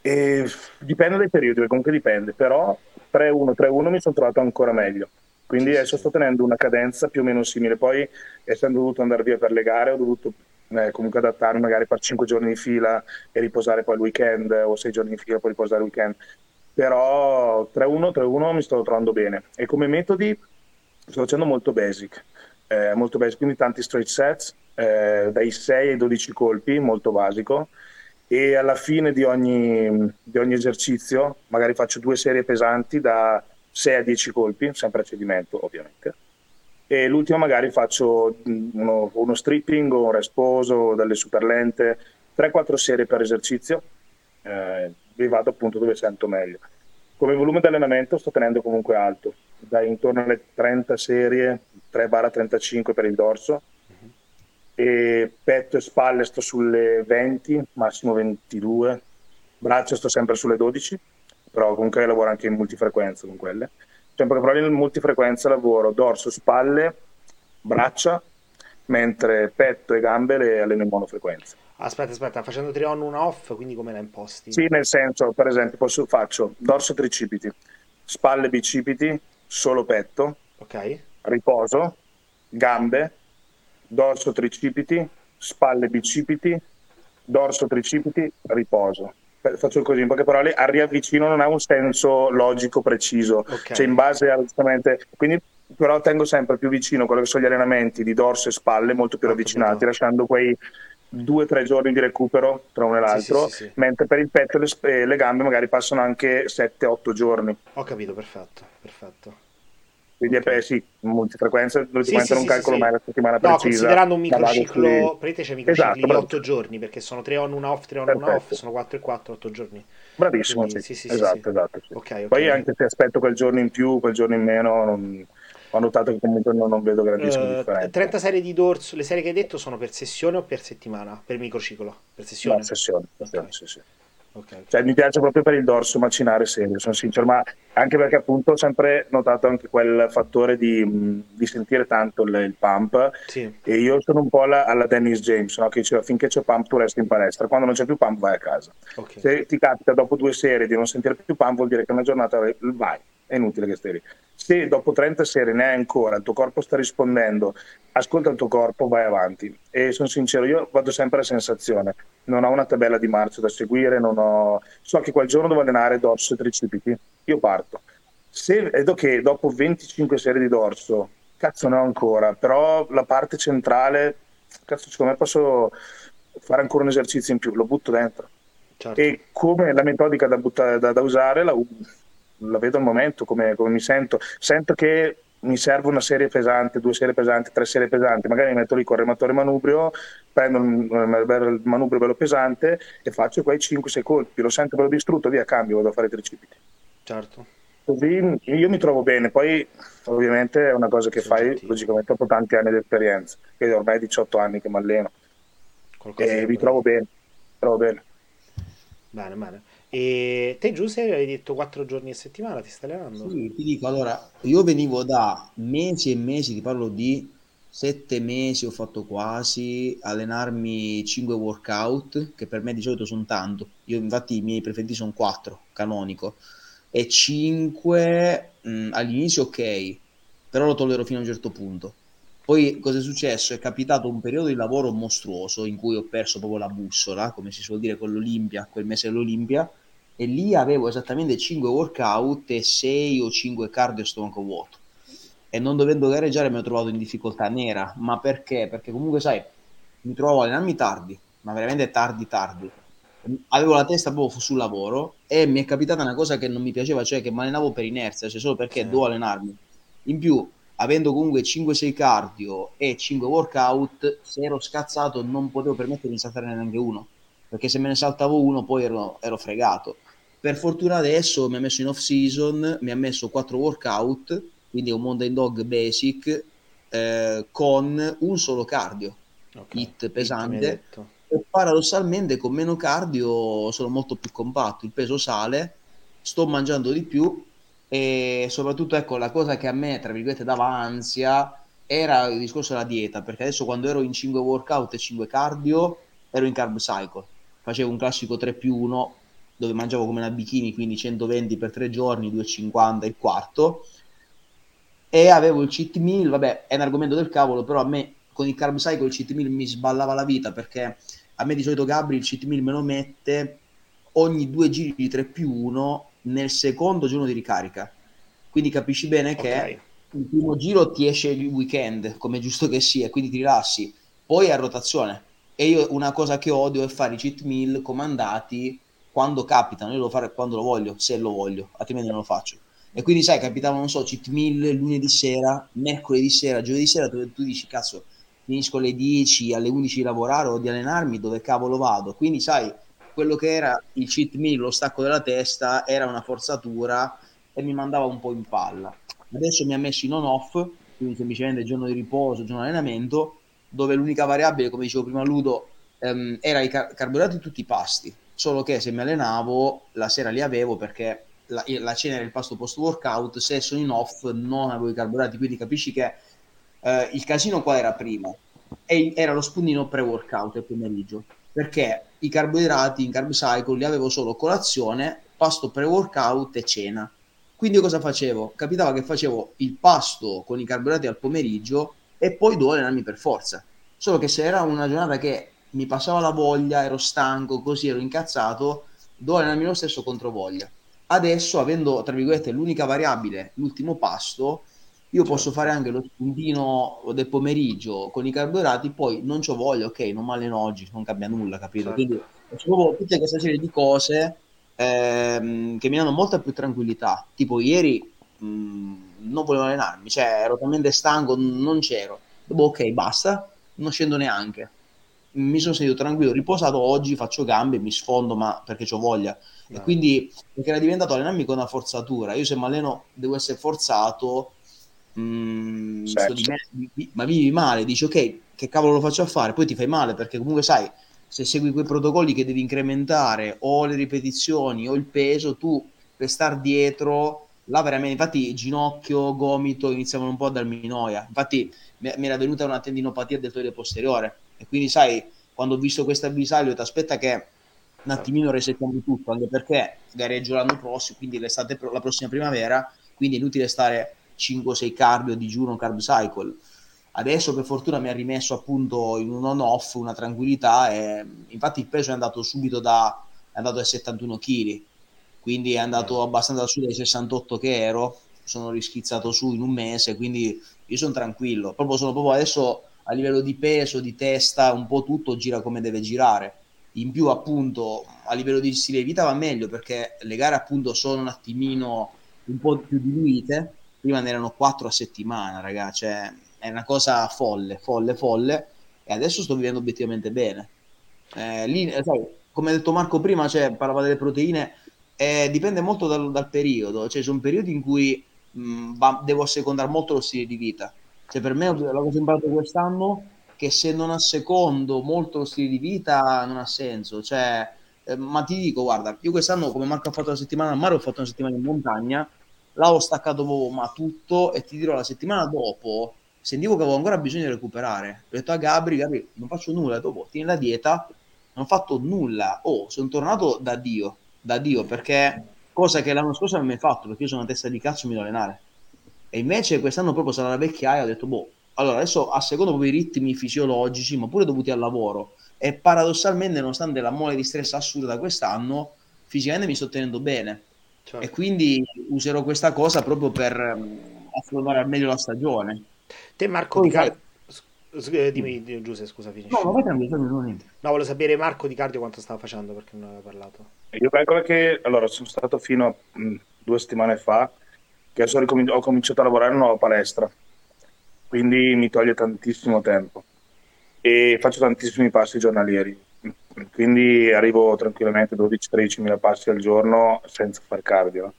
e dipende dai periodi, comunque dipende, però 3-1, 3-1 mi sono trovato ancora meglio. Quindi adesso sto tenendo una cadenza più o meno simile. Poi, essendo dovuto andare via per le gare, ho dovuto eh, comunque adattarmi, magari fare 5 giorni di fila e riposare poi il weekend, o 6 giorni di fila e poi riposare il weekend. Però 3-1, 3-1 mi sto trovando bene. E come metodi sto facendo molto basic. Eh, molto basic, quindi tanti straight sets, eh, dai 6 ai 12 colpi, molto basico. E alla fine di ogni, di ogni esercizio, magari faccio due serie pesanti da 6 a 10 colpi, sempre a cedimento ovviamente. E l'ultima magari faccio uno, uno stripping o un resposo, delle super lente, 3-4 serie per esercizio, eh, vi vado appunto dove sento meglio. Come volume di allenamento sto tenendo comunque alto, da intorno alle 30 serie, 3-35 per il dorso, uh-huh. e petto e spalle sto sulle 20, massimo 22, braccia sto sempre sulle 12 però comunque lavoro anche in multifrequenza con quelle. Sempre però in multifrequenza lavoro dorso, spalle, braccia, mentre petto e gambe le alleno in monofrequenza. Aspetta, aspetta, facendo 3 on 1 off, quindi come la imposti? Sì, nel senso, per esempio, posso, faccio dorso tricipiti, spalle bicipiti, solo petto, ok. riposo, gambe, dorso tricipiti, spalle bicipiti, dorso tricipiti, riposo faccio così in poche parole, a riavvicino non ha un senso logico preciso, okay. cioè in base a quindi però tengo sempre più vicino quello che sono gli allenamenti di dorso e spalle molto più ravvicinati, lasciando quei due o tre giorni di recupero tra uno e l'altro, sì, sì, sì, mentre per il petto e le, le gambe magari passano anche 7-8 giorni. Ho capito, perfetto, perfetto. Quindi okay. è sì, multifrequenza sì, un calcolo mai la settimana no, precisa. considerando un microciclo, praticamente c'è microcicli esatto, di 8 giorni, perché sono 3 on, 1 off, 3 on, 1 off, sono 4 e 4, 8 giorni. Bravissimo, Quindi, sì. sì, esatto, esatto. Okay, okay. Poi anche se aspetto quel giorno in più, quel giorno in meno, non... ho notato che comunque non, non vedo grandissime uh, differenze. 30 serie di dorso, le serie che hai detto sono per sessione o per settimana? Per microciclo? Per sessione? No, sessione, okay. sì, sì. Okay. Cioè, mi piace proprio per il dorso macinare serio, sono sincero, ma anche perché appunto ho sempre notato anche quel fattore di, di sentire tanto il, il pump sì. e io sono un po' alla, alla Dennis James, no? che diceva finché c'è pump tu resti in palestra, quando non c'è più pump vai a casa. Okay. Se ti capita dopo due serie di non sentire più pump vuol dire che una giornata vai, è inutile che stai lì. Se dopo 30 serie ne hai ancora, il tuo corpo sta rispondendo, ascolta il tuo corpo, vai avanti. E sono sincero, io vado sempre a sensazione, non ho una tabella di marcia da seguire, ho... so che quel giorno devo allenare dorso e tricipiti, io parto. Se vedo che dopo 25 serie di dorso, cazzo ne ho ancora, però la parte centrale, cazzo secondo me posso fare ancora un esercizio in più, lo butto dentro. Certo. E come la metodica da, buttare, da, da usare la, la vedo al momento, come, come mi sento. Sento che mi serve una serie pesante, due serie pesanti, tre serie pesanti, magari mi metto lì con il rematore manubrio, prendo il manubrio bello pesante e faccio quei 5-6 colpi, lo sento bello distrutto, via, cambio, vado a fare i tricipiti. Certo. Così io mi trovo bene, poi ovviamente è una cosa che fai logicamente dopo tanti anni di esperienza, che ormai 18 anni che mi alleno, Qualcosa e vi trovo bene, trovo bene. Bene, bene. E te Giuseppe avevi detto quattro giorni a settimana, ti stai allenando? Sì, ti dico, allora, io venivo da mesi e mesi, ti parlo di sette mesi ho fatto quasi allenarmi 5 workout che per me di solito sono tanto io infatti i miei preferiti sono 4 canonico e 5 mh, all'inizio ok però lo tollero fino a un certo punto poi cosa è successo? È capitato un periodo di lavoro mostruoso in cui ho perso proprio la bussola, come si suol dire con l'Olimpia, quel mese dell'Olimpia, e lì avevo esattamente 5 workout e 6 o 5 cardio stomaco vuoto. E non dovendo gareggiare mi ho trovato in difficoltà nera, ma perché? Perché comunque sai, mi trovavo a allenarmi tardi, ma veramente tardi tardi. Avevo la testa proprio sul lavoro e mi è capitata una cosa che non mi piaceva, cioè che mi allenavo per inerzia, cioè solo perché sì. dovevo allenarmi. In più avendo comunque 5-6 cardio e 5 workout, se ero scazzato non potevo permettermi di saltare neanche uno, perché se me ne saltavo uno poi ero, ero fregato. Per fortuna adesso mi ha messo in off season, mi ha messo 4 workout, quindi un Mountain Dog Basic, eh, con un solo cardio, okay. hit pesante, e paradossalmente con meno cardio sono molto più compatto, il peso sale, sto mangiando di più e soprattutto ecco la cosa che a me tra virgolette dava ansia era il discorso della dieta perché adesso quando ero in 5 workout e 5 cardio ero in carb cycle. Facevo un classico 3 più 1 dove mangiavo come una bikini quindi 120 per 3 giorni 2,50 il quarto e avevo il cheat meal vabbè è un argomento del cavolo però a me con il carb cycle il cheat meal mi sballava la vita perché a me di solito Gabri il cheat meal me lo mette ogni due giri di 3 più 1 nel secondo giorno di ricarica. Quindi capisci bene che okay. il primo giro ti esce il weekend, come giusto che sia, quindi ti rilassi. Poi è a rotazione. E io una cosa che odio è fare i cheat meal comandati quando capitano. Io lo fare quando lo voglio, se lo voglio, altrimenti non lo faccio. E quindi sai, capitava, non so, cheat meal lunedì sera, mercoledì sera, giovedì sera, dove tu dici, cazzo, finisco alle 10, alle 11 di lavorare o di allenarmi, dove cavolo vado? Quindi sai, quello che era il cheat meal, lo stacco della testa, era una forzatura e mi mandava un po' in palla. Adesso mi ha messo in on-off, quindi semplicemente giorno di riposo, giorno di allenamento, dove l'unica variabile, come dicevo prima Ludo, ehm, era i car- carburati tutti i pasti, solo che se mi allenavo la sera li avevo perché la, la cena era il pasto post workout, se sono in off non avevo i carburati, quindi capisci che eh, il casino qua era prima e era lo spuntino pre-workout il pomeriggio perché i carboidrati in carb cycle li avevo solo colazione, pasto pre-workout e cena. Quindi cosa facevo? Capitava che facevo il pasto con i carboidrati al pomeriggio e poi dovevo allenarmi per forza. Solo che se era una giornata che mi passava la voglia, ero stanco, così ero incazzato, dovevo allenarmi lo stesso contro voglia. Adesso, avendo tra virgolette l'unica variabile, l'ultimo pasto, io certo. posso fare anche lo spuntino del pomeriggio con i carboidrati, poi non ho voglia, ok, non mi alleno oggi, non cambia nulla, capito? Certo. Quindi proprio tutte queste serie di cose ehm, che mi danno molta più tranquillità. Tipo ieri mh, mm, non volevo allenarmi, cioè ero talmente stanco, non c'ero. Dopo, ok, basta, non scendo neanche. Mi sono sentito tranquillo, riposato oggi, faccio gambe, mi sfondo, ma perché ho voglia. No. E quindi, perché era diventato allenarmi con una forzatura. Io se mi alleno devo essere forzato mm, certo. me, ma vivi male, dici ok, che cavolo lo faccio a fare? Poi ti fai male perché comunque sai, se segui quei protocolli che devi incrementare o le ripetizioni o il peso, tu per star dietro, là veramente, infatti ginocchio, gomito iniziavano un po' a darmi noia. Infatti mi, mi era venuta una tendinopatia del deltoide posteriore e quindi sai, quando ho visto questo avvisario, ti aspetta che un attimino resettiamo tutto, anche perché gareggio l'anno prossimo, quindi l'estate, la prossima primavera, quindi è inutile stare 5-6 cardio a digiuno carb cycle. Adesso per fortuna mi ha rimesso appunto in un on-off una tranquillità e infatti il peso è andato subito da è andato a 71 kg, quindi è andato abbastanza su dai 68 che ero, sono rischizzato su in un mese, quindi io sono tranquillo. Proprio sono proprio adesso a livello di peso, di testa, un po' tutto gira come deve girare. In più, appunto, a livello di stile di vita va meglio perché le gare, appunto, sono un attimino un po' più diluite prima ne erano quattro a settimana, ragazzi, cioè, è una cosa folle, folle, folle, e adesso sto vivendo obiettivamente bene. Eh, lì, eh, sai, come ha detto Marco prima, cioè, parlava delle proteine, eh, dipende molto dal, dal, periodo, cioè, sono periodi in cui mh, va, devo assecondare molto lo stile di vita. Cioè, per me, la cosa imparato quest'anno che se non ha secondo molto lo stile di vita non ha senso. Cioè, eh, ma ti dico, guarda, io quest'anno come Marco ha fatto la settimana al mare, ho fatto una settimana in montagna, là ho staccato ma tutto e ti dirò la settimana dopo sentivo che avevo ancora bisogno di recuperare. Ho detto a Gabri, Gabri, non faccio nulla, dopo tieni la dieta, non ho fatto nulla. Oh, sono tornato da Dio, da Dio, perché cosa che l'anno scorso non mi hai fatto, perché io sono una testa di cazzo mi devo allenare. E invece quest'anno proprio sarà la vecchiaia, ho detto, boh, allora adesso a secondo proprio i ritmi fisiologici, ma pure dovuti al lavoro, e paradossalmente, nonostante la mole di stress assurda quest'anno, fisicamente mi sto tenendo bene. Certo. E quindi userò questa cosa proprio per um, affrontare al meglio la stagione. Te Marco Poi, di Cardio... Eh, dimmi, dimmi Giuseppe, scusa, finisci. No, vai non niente. No, volevo sapere Marco di Cardio quanto stava facendo perché non aveva parlato. Io calcolo che, allora, sono stato fino a mh, due settimane fa che adesso ho cominciato a lavorare in una nuova palestra, quindi mi toglie tantissimo tempo e faccio tantissimi passi giornalieri, quindi arrivo tranquillamente a 12-13 mila passi al giorno senza far cardio.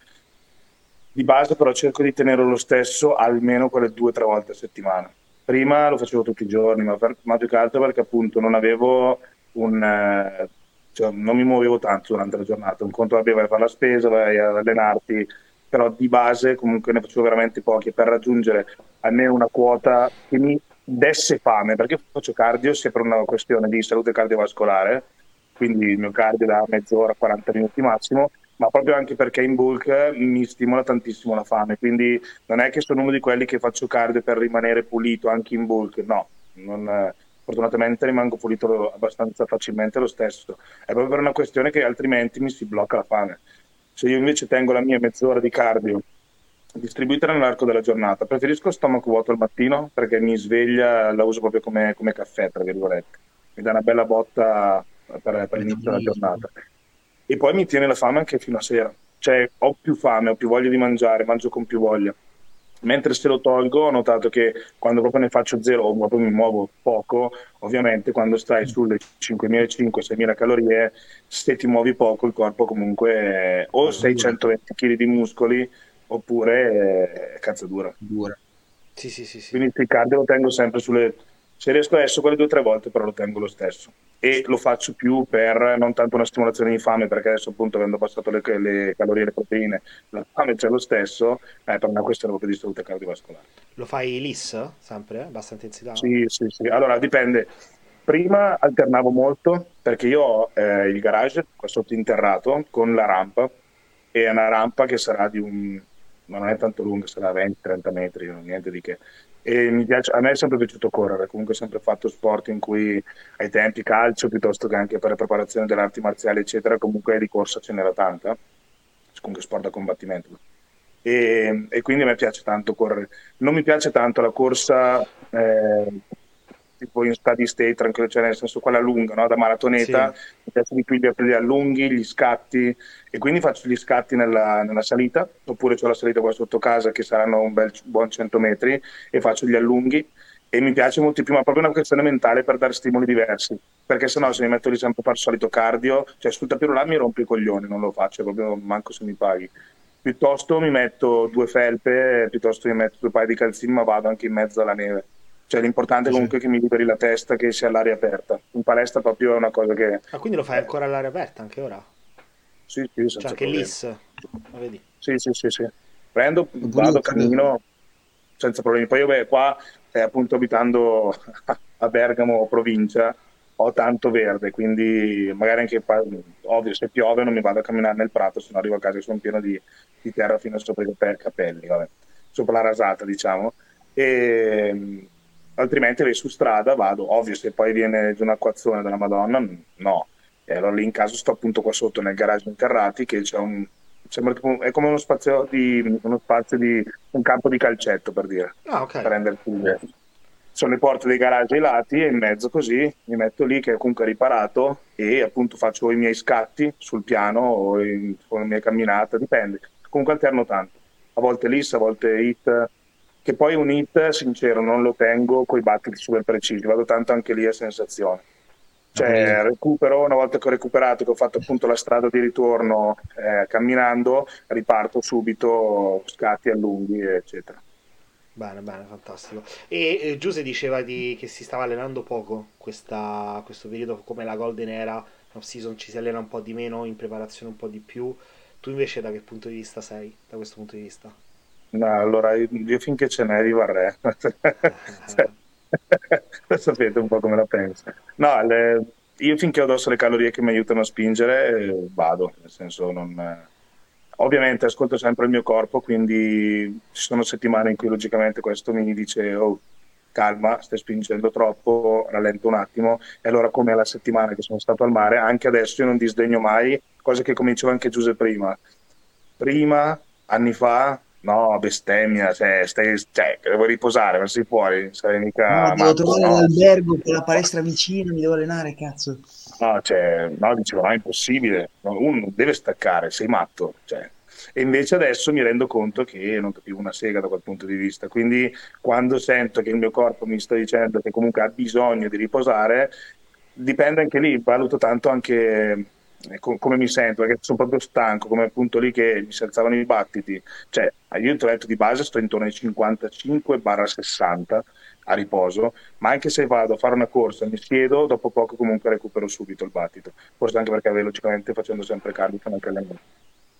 Di base però cerco di tenerlo lo stesso almeno quelle due o tre volte a settimana. Prima lo facevo tutti i giorni, ma, per, ma più che altro perché appunto non avevo un... Cioè, non mi muovevo tanto durante la giornata. Un conto vabbè, vai a fare la spesa, vai ad allenarti, però di base comunque ne facevo veramente pochi. Per raggiungere almeno una quota che mi desse fame, perché faccio cardio sia per una questione di salute cardiovascolare, quindi il mio cardio da mezz'ora, 40 minuti massimo, ma proprio anche perché in bulk mi stimola tantissimo la fame, quindi non è che sono uno di quelli che faccio cardio per rimanere pulito anche in bulk, no, non, fortunatamente rimango pulito abbastanza facilmente lo stesso, è proprio per una questione che altrimenti mi si blocca la fame. Se io invece tengo la mia mezz'ora di cardio distribuita nell'arco della giornata, preferisco stomaco vuoto al mattino perché mi sveglia, la uso proprio come, come caffè, tra virgolette, mi dà una bella botta per, per l'inizio della giornata e poi mi tiene la fame anche fino a sera. Cioè, ho più fame, ho più voglia di mangiare, mangio con più voglia. Mentre se lo tolgo, ho notato che quando proprio ne faccio zero o proprio mi muovo poco, ovviamente quando stai sulle 5.500-6.000 calorie, se ti muovi poco, il corpo comunque o sei 120 kg di muscoli oppure è cazzo dura. dura. Sì, sì, sì, sì. Quindi il cardio lo tengo sempre sulle se riesco adesso quelle due o tre volte, però lo tengo lo stesso. E lo faccio più per non tanto una stimolazione di fame, perché adesso appunto avendo passato le, le calorie e le proteine, la fame c'è lo stesso, è per una questione proprio di salute cardiovascolare. Lo fai LIS sempre? Eh? Intensità? Sì, sì, sì. Allora dipende. Prima alternavo molto perché io ho eh, il garage qua sotto interrato con la rampa e è una rampa che sarà di un ma non è tanto lunga, sarà 20-30 metri, niente di che. Piace, a me è sempre piaciuto correre, comunque ho sempre fatto sport in cui ai tempi calcio, piuttosto che anche per la preparazione delle arti marziali, eccetera, comunque di corsa ce n'era tanta, comunque sport da combattimento. E, e, quindi a me piace tanto correre. Non mi piace tanto la corsa eh, tipo in steady state, tranquillo, cioè nel senso quella lunga, no? da maratoneta, sì. mi piace di più gli allunghi, gli scatti, e quindi faccio gli scatti nella, nella salita, oppure ho la salita qua sotto casa che saranno un bel buon 100 metri, e faccio gli allunghi, e mi piace molto di più, ma proprio una questione mentale per dare stimoli diversi, perché sennò se mi metto lì sempre a fare il solito cardio, cioè sul tapirulà mi rompo i coglioni, non lo faccio, proprio manco se mi paghi. Piuttosto mi metto due felpe, piuttosto mi metto due paio di calzini, ma vado anche in mezzo alla neve cioè, l'importante è comunque che mi liberi la testa, che sia all'aria aperta. In palestra proprio è una cosa che... Ah, quindi lo fai ancora all'aria aperta anche ora? Sì, sì, senza cioè anche l'IS, lo vedi? Sì, sì, sì, sì. Prendo, vado, cammino senza problemi. Poi beh, qua, eh, appunto abitando a Bergamo, provincia, ho tanto verde, quindi magari anche, ovvio, se piove non mi vado a camminare nel prato, se no arrivo a casa e sono pieno di, di terra fino sopra i capelli, vabbè. sopra la rasata, diciamo. E altrimenti vai su strada, vado, ovvio se poi viene giù un'acquazzone della Madonna, no. E allora lì in caso sto appunto qua sotto nel garage interrati che c'è un, sembra tipo, è come uno spazio di, uno spazio di un campo di calcetto per dire, ah, okay. per renderti idea. Sono le porte dei garage ai lati e in mezzo così mi metto lì che è comunque riparato e appunto faccio i miei scatti sul piano o in, con le mie camminate, dipende. Comunque alterno tanto. A volte LIS, a volte HIT, che poi un hit, sincero, non lo tengo con i battiti super precisi, vado tanto anche lì a sensazione. Cioè, recupero, una volta che ho recuperato, che ho fatto appunto la strada di ritorno eh, camminando, riparto subito, scatti allunghi, eccetera. Bene, bene, fantastico. E eh, Giuse diceva di, che si stava allenando poco questa, questo periodo, come la Golden Era, off season ci si allena un po' di meno, in preparazione un po' di più. Tu invece da che punto di vista sei, da questo punto di vista? No, allora io, finché ce n'è rimarrei. Sapete un po' come la penso. No, le- io finché ho addosso le calorie che mi aiutano a spingere, vado, nel senso non... Ovviamente ascolto sempre il mio corpo, quindi ci sono settimane in cui logicamente questo mi dice, oh, calma, stai spingendo troppo, rallento un attimo. E allora come la settimana che sono stato al mare, anche adesso io non disdegno mai, cosa che cominciava anche Giuseppe prima. Prima, anni fa, no, bestemmia, cioè, stai, cioè, devo riposare, ma sei fuori, No, mica devo matto, trovare no. l'albergo con la palestra vicina, mi devo allenare, cazzo. No, cioè, no, dicevo, no, è impossibile, No, uno non deve staccare, sei matto, cioè. E invece adesso mi rendo conto che non capivo una sega da quel punto di vista, quindi quando sento che il mio corpo mi sta dicendo che comunque ha bisogno di riposare, dipende anche lì, valuto tanto anche come mi sento, perché sono proprio stanco, come appunto lì che mi si alzavano i battiti, cioè io ti ho detto di base sto intorno ai 55-60 a riposo, ma anche se vado a fare una corsa, mi siedo, dopo poco comunque recupero subito il battito, forse anche perché logicamente facendo sempre cardio fanno anche allenamento.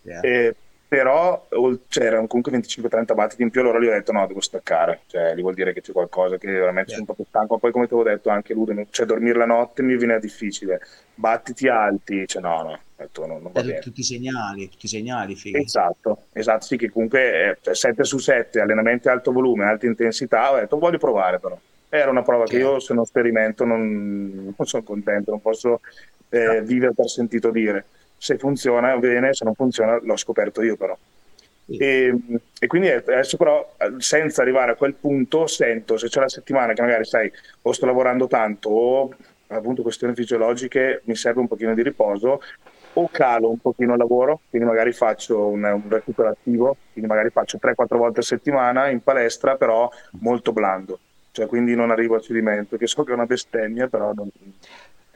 Yeah. E, però c'erano comunque 25-30 battiti in più, allora gli ho detto no, devo staccare, cioè lì vuol dire che c'è qualcosa che veramente sono Yeah. proprio stanco, poi come ti avevo detto anche lui, cioè dormire la notte mi viene difficile, battiti alti, cioè no, no, detto, no, non va bene. tutti i segnali, tutti i segnali, fighi. Esatto, esatto, sì, che comunque eh, cioè, 7 su 7, allenamenti alto volume, alta intensità, ho detto voglio provare però. Era una prova che Certo. io se non sperimento non, non sono contento, non posso eh, vivere per sentito dire. Se funziona bene, se non funziona l'ho scoperto io però. E, e quindi adesso però senza arrivare a quel punto sento se c'è la settimana che magari sai o sto lavorando tanto o appunto questioni fisiologiche mi serve un pochino di riposo o calo un pochino il lavoro, quindi magari faccio un, un recupero attivo, quindi magari faccio 3-4 volte a settimana in palestra, però molto blando, cioè quindi non arrivo al cedimento, che so che è una bestemmia, però non-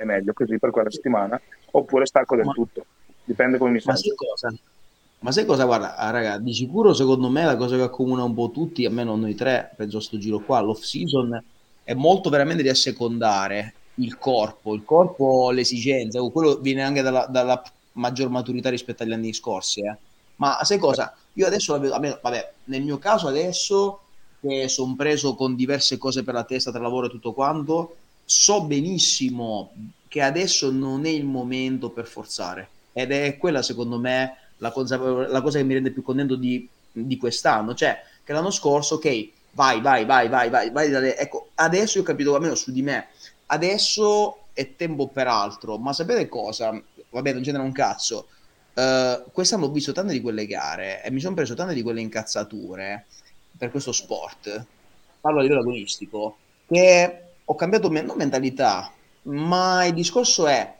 è meglio così per quella settimana, oppure stacco del Ma, tutto, dipende come mi ma sento. sai cosa? Ma sai cosa? Guarda, ah, raga, di sicuro secondo me la cosa che accomuna un po' tutti, almeno noi tre, penso a sto giro qua, l'off season, è molto veramente di assecondare il corpo, il corpo, l'esigenza, oh, quello viene anche dalla, dalla maggior maturità rispetto agli anni scorsi, eh. Ma sai cosa? Io adesso, la vedo- almeno, vabbè, nel mio caso adesso, che sono preso con diverse cose per la testa, tra lavoro e tutto quanto, so benissimo che adesso non è il momento per forzare. Ed è quella, secondo me, la, consapevole- la cosa che mi rende più contento di, di quest'anno. Cioè, che l'anno scorso, ok, vai, vai, vai, vai, vai, vai. Ecco, adesso io ho capito almeno su di me. Adesso è tempo per altro. Ma sapete cosa? Vabbè, non c'entra un cazzo. Eh, quest'anno ho visto tante di quelle gare e mi sono preso tante di quelle incazzature per questo sport. Parlo a livello agonistico. Che ho cambiato me- non mentalità, ma il discorso è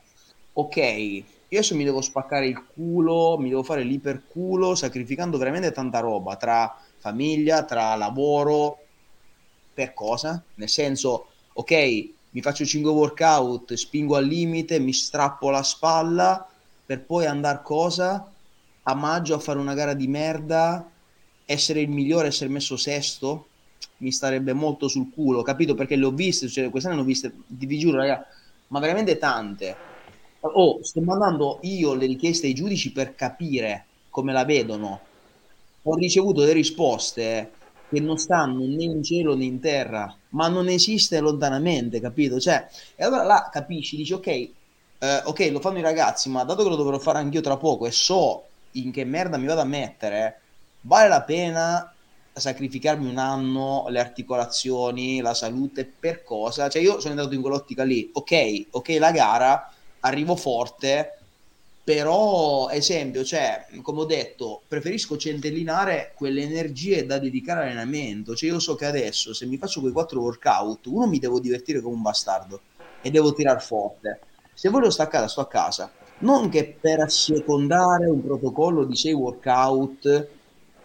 ok, io adesso mi devo spaccare il culo, mi devo fare l'iperculo, sacrificando veramente tanta roba tra famiglia, tra lavoro, per cosa? Nel senso, ok, mi faccio 5 workout, spingo al limite, mi strappo la spalla per poi andare cosa? A maggio a fare una gara di merda, essere il migliore, essere messo sesto, mi starebbe molto sul culo, capito? Perché le ho viste, cioè quest'anno ne ho viste, vi giuro, raga, ma veramente tante. Oh, sto mandando io le richieste ai giudici per capire come la vedono. Ho ricevuto delle risposte che non stanno né in cielo né in terra, ma non esiste lontanamente, capito? Cioè, e allora là capisci, dici ok, eh, ok, lo fanno i ragazzi, ma dato che lo dovrò fare anch'io tra poco e so in che merda mi vado a mettere, vale la pena sacrificarmi un anno, le articolazioni, la salute, per cosa? Cioè io sono andato in quell'ottica lì, ok, ok la gara, arrivo forte, però esempio, cioè, come ho detto, preferisco centellinare quelle energie da dedicare all'allenamento, cioè io so che adesso se mi faccio quei quattro workout, uno mi devo divertire come un bastardo e devo tirare forte. Se voglio staccare, sto a casa. Non che per assecondare un protocollo di 6 workout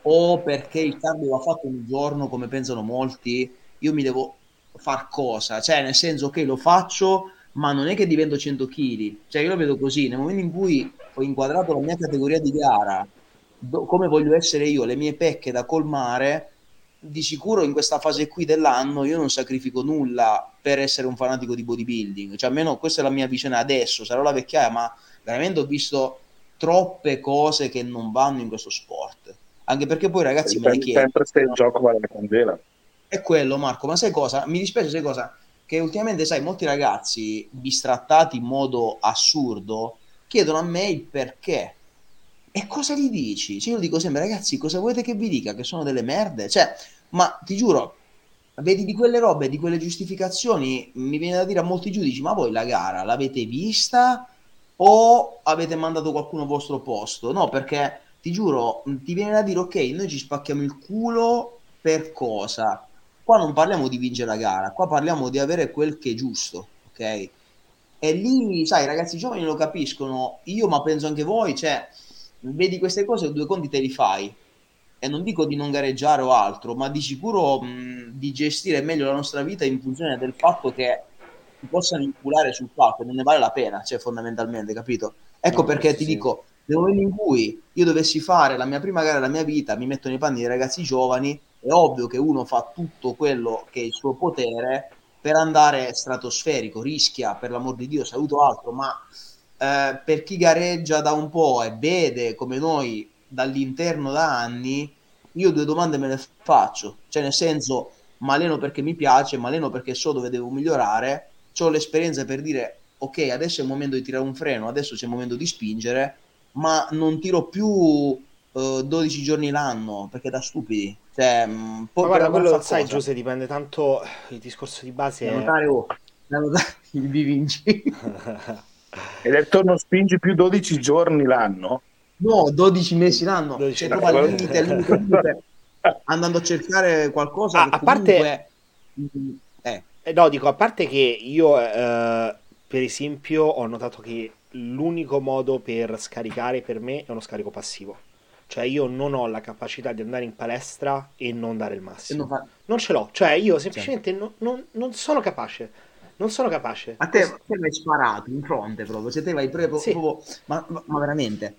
o perché il cardio va fatto un giorno come pensano molti, io mi devo far cosa? Cioè, nel senso che lo faccio, ma non è che divento 100 kg. Cioè, io lo vedo così, nel momento in cui ho inquadrato la mia categoria di gara, do- come voglio essere io, le mie pecche da colmare, di sicuro in questa fase qui dell'anno io non sacrifico nulla per essere un fanatico di bodybuilding, cioè almeno questa è la mia visione adesso, sarò la vecchiaia, ma veramente ho visto troppe cose che non vanno in questo sport. Anche perché poi ragazzi me ne chiedo... Sempre se il gioco vale la candela. È quello Marco, ma sai cosa? Mi dispiace sai cosa? Che ultimamente sai molti ragazzi bistrattati in modo assurdo chiedono a me il perché. E cosa gli dici? Cioè io dico sempre ragazzi cosa volete che vi dica? Che sono delle merde? Cioè, ma ti giuro, vedi di quelle robe, di quelle giustificazioni, mi viene da dire a molti giudici, ma voi la gara l'avete vista o avete mandato qualcuno al vostro posto? No, perché ti giuro, ti viene da dire, ok, noi ci spacchiamo il culo per cosa? Qua non parliamo di vincere la gara, qua parliamo di avere quel che è giusto, ok? E lì, sai, i ragazzi giovani lo capiscono, io ma penso anche voi, cioè, vedi queste cose, due conti te li fai. E non dico di non gareggiare o altro, ma di sicuro mh, di gestire meglio la nostra vita in funzione del fatto che ti possano inculare sul fatto, non ne vale la pena, cioè fondamentalmente, capito? Ecco no, perché ti sì. dico, nel momento in cui io dovessi fare la mia prima gara della mia vita, mi metto nei panni dei ragazzi giovani, è ovvio che uno fa tutto quello che è il suo potere per andare stratosferico, rischia per l'amor di Dio, saluto altro, ma eh, per chi gareggia da un po' e vede come noi dall'interno da anni, io due domande me le faccio, cioè nel senso, ma alleno perché mi piace, ma alleno perché so dove devo migliorare, ho l'esperienza per dire ok, adesso è il momento di tirare un freno, adesso c'è il momento di spingere, ma non tiro più uh, eh, 12 giorni l'anno perché da stupidi. Cioè, mm, ma guarda, quello sai, Giuseppe, dipende tanto il discorso di base. Da notare, oh, da notare il bivinci. E detto non spingi più 12 giorni l'anno? No, 12 mesi l'anno. 12 cioè, proprio al limite, al limite, andando a cercare qualcosa. Ah, a parte... Eh. eh. No, dico, a parte che io, eh, per esempio, ho notato che l'unico modo per scaricare per me è uno scarico passivo. Cioè io non ho la capacità di andare in palestra e non dare il massimo. Non, fa... non, ce l'ho, cioè io semplicemente cioè. non, non, non sono capace non sono capace. A te, a te vai sparato in fronte proprio, se te vai proprio, sì. proprio ma, ma, veramente.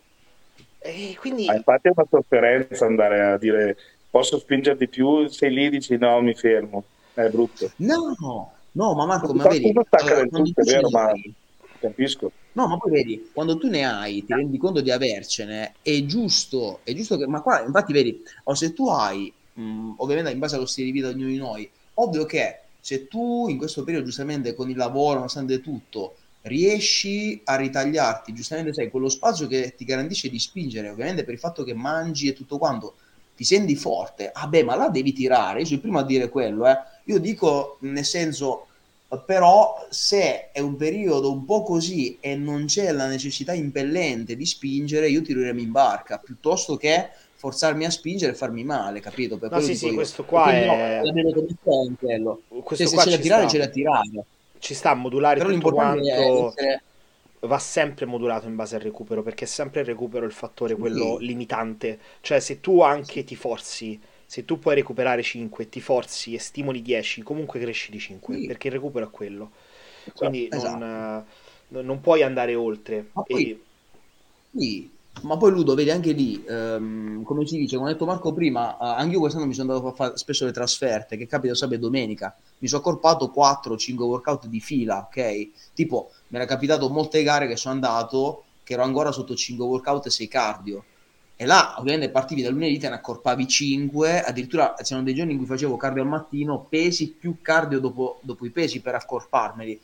E quindi... Ah, infatti è una sofferenza andare a dire posso spingere di più, sei lì dici no, mi fermo, è brutto. No, no, ma Marco, ma vedi... Stacca del tutto, è vero, ma capisco. No, ma poi vedi, quando tu ne hai, ti rendi conto di avercene, è giusto, è giusto che... Ma qua, infatti, vedi, o se tu hai, mh, ovviamente in base allo stile di vita di ognuno di noi, ovvio che se tu in questo periodo giustamente con il lavoro, nonostante tutto, riesci a ritagliarti, giustamente sai, quello spazio che ti garantisce di spingere, ovviamente per il fatto che mangi e tutto quanto, ti senti forte, ah beh, ma là devi tirare, io sono il primo a dire quello, eh. io dico nel senso, però se è un periodo un po' così e non c'è la necessità impellente di spingere, io tireremo in barca, piuttosto che forzarmi a spingere e farmi male, capito? Per no, sì, sì, questo qua è... No, come quello. Questo cioè, se c'è da tirare, c'è da tirare. Ci sta a modulare Però tutto quanto... Essere... Va sempre modulato in base al recupero, perché è sempre il recupero il fattore quello sì. limitante. Cioè, se tu anche ti forzi, se tu puoi recuperare 5, ti forzi e stimoli 10, comunque cresci di 5, sì. perché il recupero è quello. Esatto, Quindi esatto. non, non, puoi andare oltre. Ma poi, e... sì, ma poi Ludo, vedi anche lì, ehm, come si dice, come ha detto Marco prima, eh, anche io quest'anno mi sono andato a fare spesso le trasferte, che capita sabato e domenica. Mi sono accorpato 4-5 workout di fila, ok? Tipo, mi era capitato molte gare che sono andato, che ero ancora sotto 5 workout e 6 cardio. E là, ovviamente, partivi dal lunedì, te ne accorpavi 5, addirittura c'erano dei giorni in cui facevo cardio al mattino, pesi più cardio dopo, dopo i pesi per accorparmeli.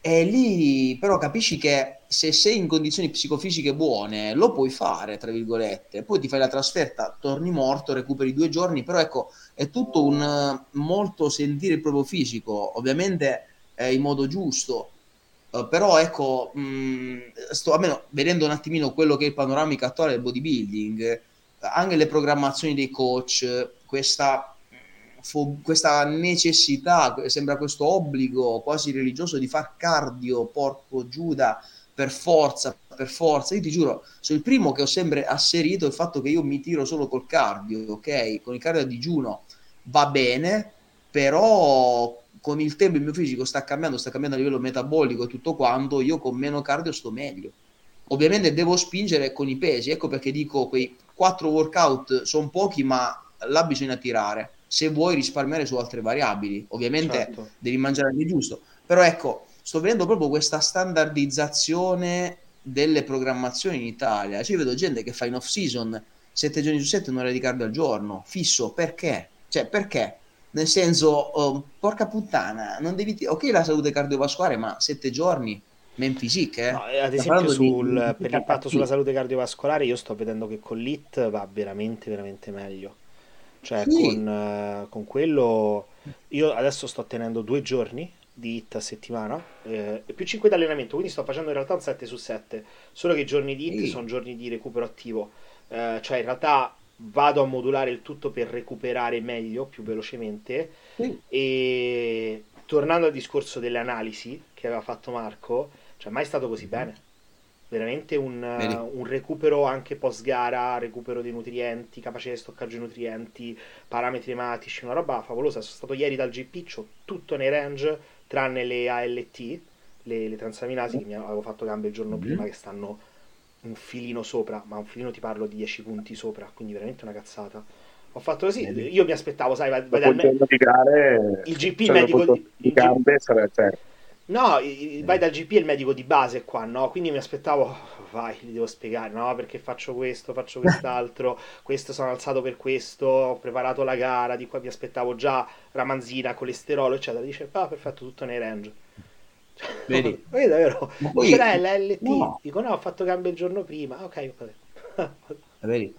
E lì però capisci che se sei in condizioni psicofisiche buone lo puoi fare, tra virgolette, poi ti fai la trasferta, torni morto, recuperi due giorni, però ecco, è tutto un molto sentire il proprio fisico, ovviamente eh, in modo giusto, uh, però ecco, mh, sto almeno vedendo un attimino quello che è il panoramico attuale del bodybuilding, anche le programmazioni dei coach, questa fo- questa necessità, sembra questo obbligo quasi religioso di far cardio, porco Giuda, per forza, per forza. Io ti giuro, sono il primo che ho sempre asserito il fatto che io mi tiro solo col cardio, ok? Con il cardio a digiuno va bene, però con il tempo il mio fisico sta cambiando, sta cambiando a livello metabolico e tutto quanto, io con meno cardio sto meglio. Ovviamente devo spingere con i pesi, ecco perché dico quei quattro workout sono pochi, ma là bisogna tirare se vuoi risparmiare su altre variabili. Ovviamente certo. devi mangiare anche giusto. Però ecco, sto vedendo proprio questa standardizzazione delle programmazioni in Italia. Cioè, vedo gente che fa in off season 7 giorni su 7 un'ora di cardio al giorno, fisso, perché? Cioè, perché? Nel senso, oh, porca puttana, non devi... Ok la salute cardiovascolare, ma 7 giorni men physique, eh? no, ad esempio sul, di, per l'impatto sulla salute cardiovascolare io sto vedendo che con l'IT va veramente veramente meglio cioè sì. con, uh, con, quello io adesso sto tenendo due giorni di hit a settimana eh, più 5 di allenamento quindi sto facendo in realtà un 7 su 7 solo che i giorni di hit sì. sono giorni di recupero attivo eh, cioè in realtà vado a modulare il tutto per recuperare meglio più velocemente sì. e tornando al discorso delle analisi che aveva fatto Marco cioè mai stato così bene veramente un, un, recupero anche post gara, recupero dei nutrienti, capacità di stoccaggio di nutrienti, parametri ematici, una roba favolosa. Sono stato ieri dal GP, ho tutto nei range, tranne le ALT, le, le transaminasi, che mi avevo fatto gambe il giorno mm-hmm. prima, che stanno un filino sopra, ma un filino ti parlo di 10 punti sopra, quindi veramente una cazzata. Ho fatto così, io mi aspettavo, sai, vai, vai dal me- gare, il GP, il medico di, gambe, sarà certo No, vai dal GP e il medico di base qua, no? Quindi mi aspettavo, vai, gli devo spiegare, no? Perché faccio questo, faccio quest'altro, questo sono alzato per questo, ho preparato la gara, di qua mi aspettavo già ramanzina, colesterolo, eccetera. Dice, ah, perfetto, tutto nei range. Vedi? Vedi davvero? Poi, C'era l'LT, no. dico no, ho fatto gambe il giorno prima, ok, vabbè. Vedi?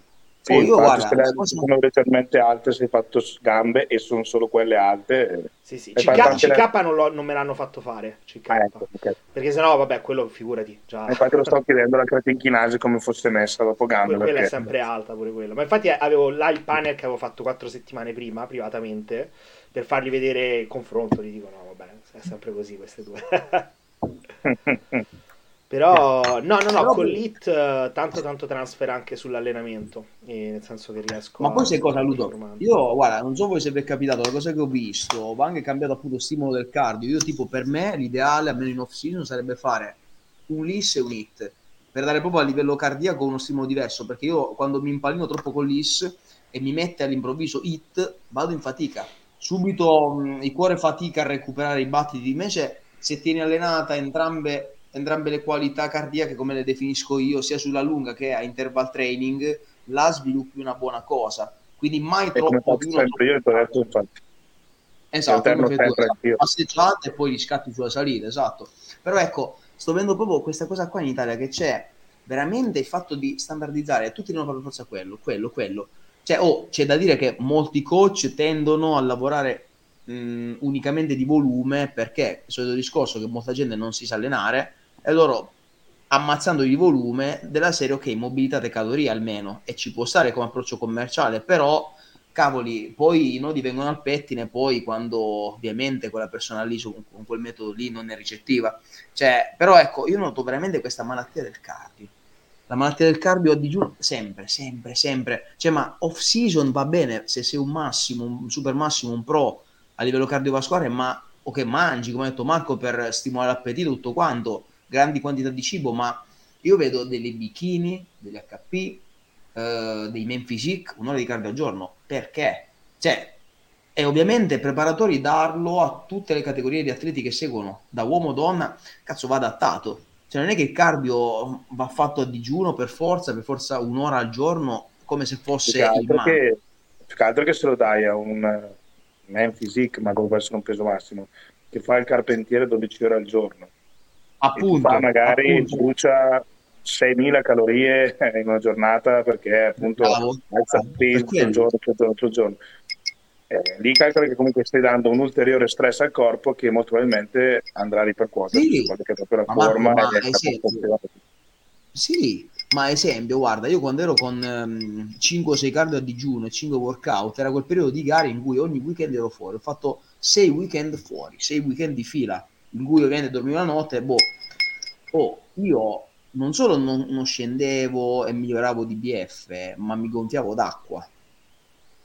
Sì, oh, io guarda, le cosa... sono leggermente alte se hai fatto gambe e sono solo quelle alte. Sì, sì. CK, CK non, lo, non, me l'hanno fatto fare. CK. Ah, ecco, okay. Perché sennò, vabbè, quello figurati. Già. Infatti lo sto chiedendo la creatinchinasi come fosse messa dopo gambe. Que- quella perché... è sempre alta pure quella. Ma infatti avevo là il panel che avevo fatto quattro settimane prima, privatamente, per fargli vedere il confronto. Gli dico, no, vabbè, è sempre così queste due. Però no, no, no, con l'IT tanto tanto transfer anche sull'allenamento, nel senso che riesco Ma poi sai cosa, Ludo? Io, guarda, non so voi se vi è capitato, la cosa che ho visto, va anche cambiato appunto lo stimolo del cardio. Io tipo, per me, l'ideale, almeno in off-season, sarebbe fare un LIS e un HIT, per dare proprio a livello cardiaco uno stimolo diverso, perché io quando mi impallino troppo con l'IS e mi mette all'improvviso HIT, vado in fatica. Subito mh, il cuore fatica a recuperare i battiti, invece se tieni allenata entrambe entrambe le qualità cardiache, come le definisco io, sia sulla lunga che a interval training, la sviluppi una buona cosa. Quindi mai e troppo. Sempre io detto, infatti. Esatto, come tu, esatto. passeggiate e poi riscatti sulla salita, esatto. Però ecco, sto vedendo proprio questa cosa qua in Italia che c'è veramente il fatto di standardizzare, tutti devono fare forza quello, quello, quello. Cioè, oh, c'è da dire che molti coach tendono a lavorare mh, unicamente di volume perché il solito discorso che molta gente non si sa allenare e loro ammazzando di volume della serie ok mobilità e calorie almeno e ci può stare come approccio commerciale però cavoli poi i nodi vengono al pettine poi quando ovviamente quella persona lì su, con quel metodo lì non è ricettiva. Cioè però ecco io noto veramente questa malattia del cardio la malattia del cardio a digiuno sempre sempre sempre cioè ma off season va bene se sei un massimo un super massimo un pro a livello cardiovascolare ma o che mangi come ha detto Marco per stimolare l'appetito tutto quanto grandi quantità di cibo, ma io vedo delle bikini, degli HP, eh, dei men physique, un'ora di cardio al giorno. Perché? Cioè, e ovviamente preparatori darlo a tutte le categorie di atleti che seguono, da uomo donna, cazzo va adattato. Cioè non è che il cardio va fatto a digiuno per forza, per forza un'ora al giorno, come se fosse il che, più che altro che se lo dai a un man physique, ma dovrebbe essere un peso massimo, che fa il carpentiere 12 ore al giorno appunto, fa magari appunto. brucia 6.000 calorie in una giornata perché appunto Bravo. alza il peso un giorno, un giorno. Eh, lì calcola che comunque stai dando un ulteriore stress al corpo che molto probabilmente andrà a ripercuotere sì. su che è proprio la ma forma Marco, ma esempio, sì, ma esempio, guarda, io quando ero con um, 5 o 6 cardio a digiuno e 5 workout, era quel periodo di gare in cui ogni weekend ero fuori. Ho fatto 6 weekend fuori, 6 weekend di fila in cui ovviamente dormivo la notte, boh, oh, io non solo non, non scendevo e miglioravo di BF, ma mi gonfiavo d'acqua.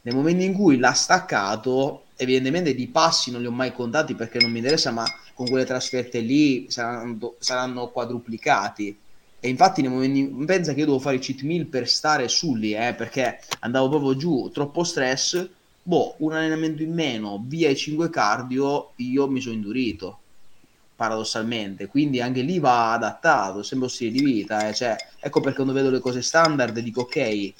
Nel momento in cui l'ha staccato, evidentemente di passi non li ho mai contati perché non mi interessa, ma con quelle trasferte lì saranno, saranno quadruplicati. E infatti nel momento in, pensa che io devo fare il cheat meal per stare su lì, eh, perché andavo proprio giù, troppo stress, boh, un allenamento in meno, via i 5 cardio, io mi sono indurito paradossalmente, quindi anche lì va adattato, sempre stile di vita, eh. cioè, ecco perché quando vedo le cose standard dico ok,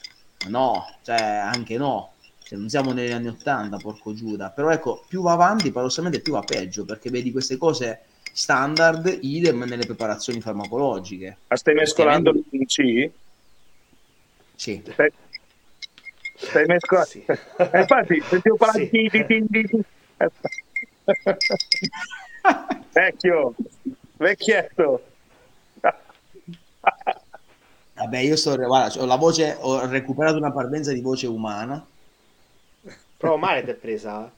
no, cioè anche no, cioè, non siamo negli anni 80, porco Giuda, però ecco, più va avanti paradossalmente più va peggio, perché vedi queste cose standard, idem nelle preparazioni farmacologiche. Ma stai mescolando il C? Sì. Stai, stai mescolando? Sì. Eh, infatti, sentivo parlare Sì. di... di, di, di. Vecchio, vecchietto. Vabbè, io sto, guarda, ho la voce, ho recuperato una parvenza di voce umana, Proprio male ti è presa?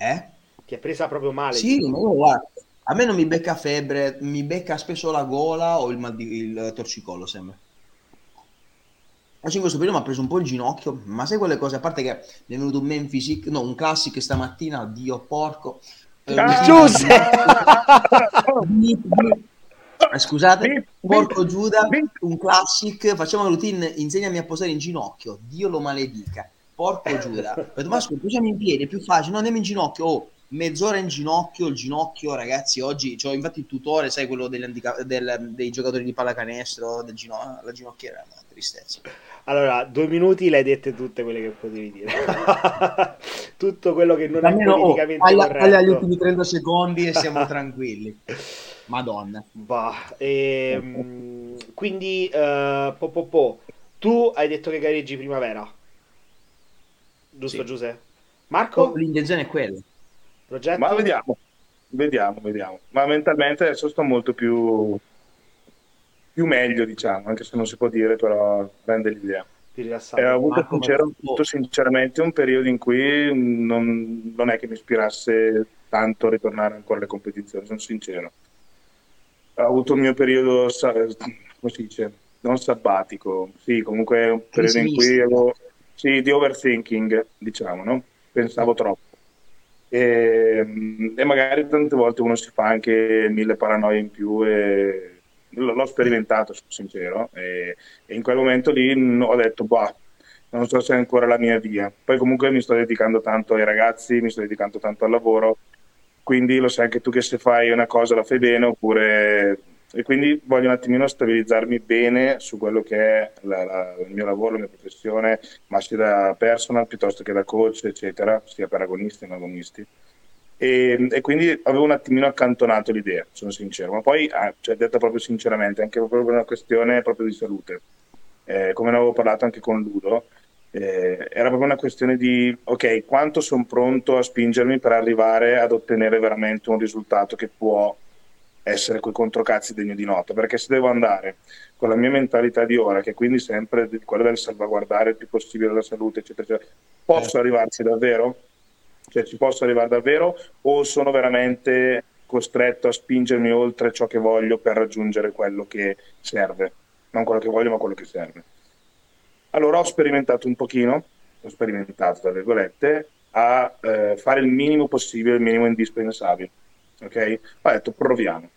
eh? Ti è presa proprio male? Sì, ma io, guarda, a me non mi becca febbre, mi becca spesso la gola o il, mal di- il torcicollo, sembra. Oggi in questo periodo mi ha preso un po' il ginocchio, ma sai quelle cose, a parte che mi è venuto un Memphis, no, un classic stamattina, Dio porco. Eh, Ah, Giuse! Bip, bip. Eh, Scusate, porco Giuda, un classic, facciamo la routine, insegnami a posare in ginocchio, Dio lo maledica, porco Giuda. Ho detto, ma scusa, posiamo in piedi, è più facile, no, andiamo in ginocchio, oh, mezz'ora in ginocchio, il ginocchio, ragazzi, oggi, c'ho infatti il tutore, sai, quello degli handica- del- dei giocatori di pallacanestro, del gino- la ginocchiera, una tristezza. Allora, due minuti le hai dette tutte quelle che potevi dire. Tutto quello che non è Almeno, oh, politicamente taglia, taglia gli corretto. ultimi 30 secondi e siamo tranquilli. Madonna. Bah, ehm, quindi, eh, po, po, po, tu hai detto che gareggi primavera, giusto Sì. Giuseppe? Marco? L'intenzione è quella. Progetto? Ma vediamo, vediamo, vediamo. Ma mentalmente adesso sto molto più, più meglio, diciamo, anche se non si può dire, però rende l'idea. Più rilassato. E ho avuto, sincero- ho avuto sinceramente un periodo in cui non, non è che mi ispirasse tanto a ritornare ancora alle competizioni, sono sincero. Ho avuto il mio periodo, come si dice, non sabbatico, sì, comunque un periodo in cui avevo, sì, di overthinking, diciamo, no? Pensavo troppo. E, e magari tante volte uno si fa anche mille paranoie in più e l'ho sperimentato, sono sincero, e, e in quel momento lì ho detto, bah, non so se è ancora la mia via. Poi comunque mi sto dedicando tanto ai ragazzi, mi sto dedicando tanto al lavoro, quindi lo sai anche tu che se fai una cosa la fai bene oppure... E quindi voglio un attimino stabilizzarmi bene su quello che è la- la- il mio lavoro, la mia professione, ma sia da personal piuttosto che da coach, eccetera, sia per agonisti che non agonisti. E, e quindi avevo un attimino accantonato l'idea, sono sincero, ma poi, ah, cioè, detta proprio sinceramente, anche proprio per una questione proprio di salute. Eh, come ne avevo parlato anche con Ludo, eh, era proprio una questione di, ok, quanto sono pronto a spingermi per arrivare ad ottenere veramente un risultato che può essere quei controcazzi degno di nota, perché se devo andare con la mia mentalità di ora, che quindi sempre quella del salvaguardare il più possibile la salute, eccetera, eccetera, posso arrivarci davvero? Cioè, ci posso arrivare davvero o sono veramente costretto a spingermi oltre ciò che voglio per raggiungere quello che serve? Non quello che voglio, ma quello che serve. Allora ho sperimentato un pochino, ho sperimentato tra virgolette, a eh, fare il minimo possibile, il minimo indispensabile. Ok? Ho detto proviamo,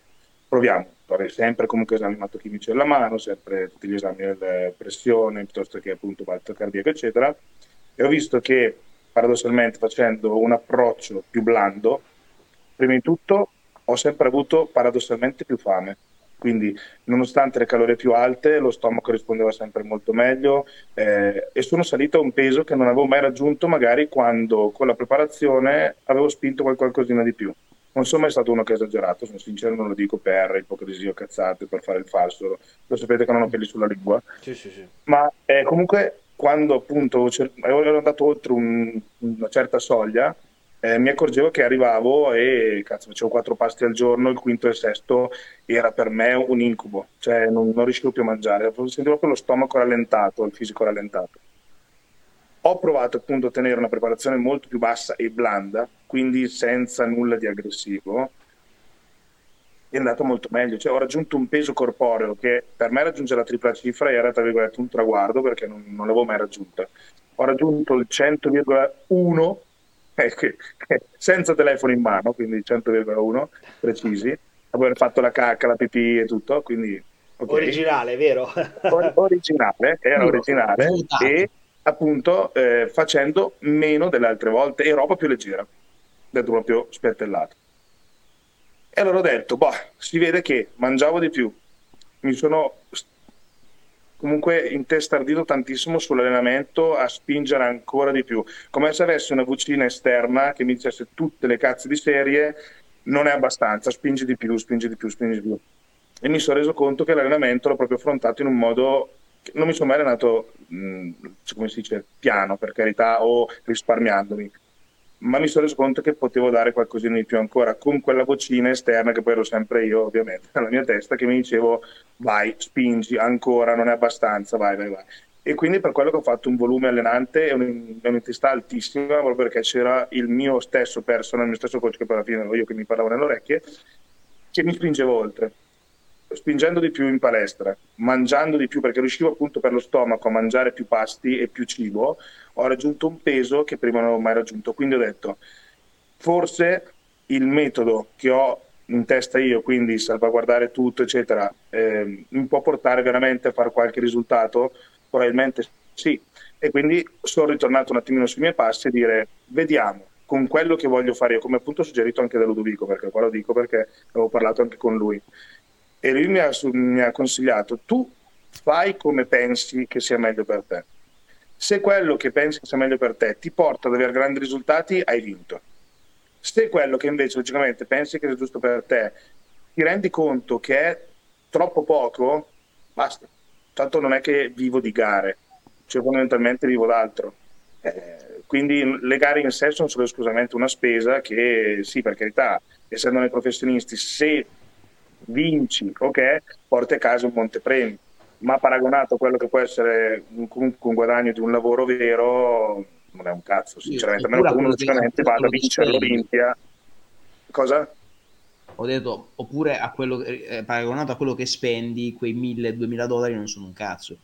proviamo. Avrei sempre comunque esami ematochimici alla mano, sempre tutti gli esami della pressione, piuttosto che appunto battito cardiaco, eccetera. E ho visto che paradossalmente facendo un approccio più blando, prima di tutto ho sempre avuto paradossalmente più fame. Quindi, nonostante le calorie più alte, lo stomaco rispondeva sempre molto meglio eh, e sono salito a un peso che non avevo mai raggiunto, magari quando con la preparazione avevo spinto qual- qualcosina di più. Non sono mai stato uno che ha esagerato, sono sincero, non lo dico per ipocrisia o cazzate, per fare il falso. Lo sapete che non ho peli sulla lingua Sì, sì, sì. ma eh, comunque quando appunto cer- ero andato oltre un- una certa soglia eh, mi accorgevo che arrivavo e cazzo facevo quattro pasti al giorno il quinto e il sesto era per me un incubo cioè non, non riuscivo più a mangiare sentivo proprio lo stomaco rallentato il fisico rallentato ho provato appunto a tenere una preparazione molto più bassa e blanda quindi senza nulla di aggressivo è andato molto meglio, cioè ho raggiunto un peso corporeo che per me raggiungere la tripla cifra era tra virgolette un traguardo perché non, non l'avevo mai raggiunta. Ho raggiunto il 100,1 eh, senza telefono in mano, quindi 100,1 precisi, dopo aver fatto la cacca, la pipì e tutto, quindi ok. Originale, vero? Or- originale, era originale e appunto eh, facendo meno delle altre volte e roba più leggera, detto proprio spiattellato. E allora ho detto, boh, si vede che mangiavo di più, mi sono comunque intestardito tantissimo sull'allenamento a spingere ancora di più, come se avessi una vocina esterna che mi dicesse tutte le cazze di serie, non è abbastanza, spingi di più, spingi di più, spingi di più. E mi sono reso conto che l'allenamento l'ho proprio affrontato in un modo non mi sono mai allenato, mh, come si dice, piano per carità o risparmiandomi. Ma mi sono reso conto che potevo dare qualcosina di più ancora con quella vocina esterna che poi ero sempre io ovviamente nella mia testa che mi dicevo vai spingi ancora non è abbastanza vai vai vai. E quindi per quello che ho fatto un volume allenante e un'intensità altissima proprio perché c'era il mio stesso personal, il mio stesso coach che poi alla fine ero io che mi parlavo nelle orecchie che mi spingevo oltre spingendo di più in palestra, mangiando di più perché riuscivo appunto per lo stomaco a mangiare più pasti e più cibo, ho raggiunto un peso che prima non avevo mai raggiunto. Quindi ho detto, forse il metodo che ho in testa io, quindi salvaguardare tutto, eccetera, eh, mi può portare veramente a fare qualche risultato? Probabilmente sì. E quindi sono ritornato un attimino sui miei passi e dire, vediamo, con quello che voglio fare io, come appunto suggerito anche da Ludovico, perché qua lo dico perché avevo parlato anche con lui e lui mi ha, mi ha consigliato tu fai come pensi che sia meglio per te. Se quello che pensi che sia meglio per te ti porta ad avere grandi risultati, hai vinto. Se quello che invece logicamente pensi che sia giusto per te ti rendi conto che è troppo poco, basta. Tanto non è che vivo di gare, cioè fondamentalmente vivo d'altro. Eh, quindi le gare in sé sono solo esclusivamente una spesa che, sì, per carità, essendo noi professionisti, se vinci, ok, porti a casa un montepremi, ma paragonato a quello che può essere comunque un guadagno di un lavoro vero, non è un cazzo, sinceramente. A meno che uno sicuramente vada a vincere l'Olimpia. Cosa? Ho detto, oppure a quello, eh, paragonato a quello che spendi, quei 1000-2000 dollari non sono un cazzo.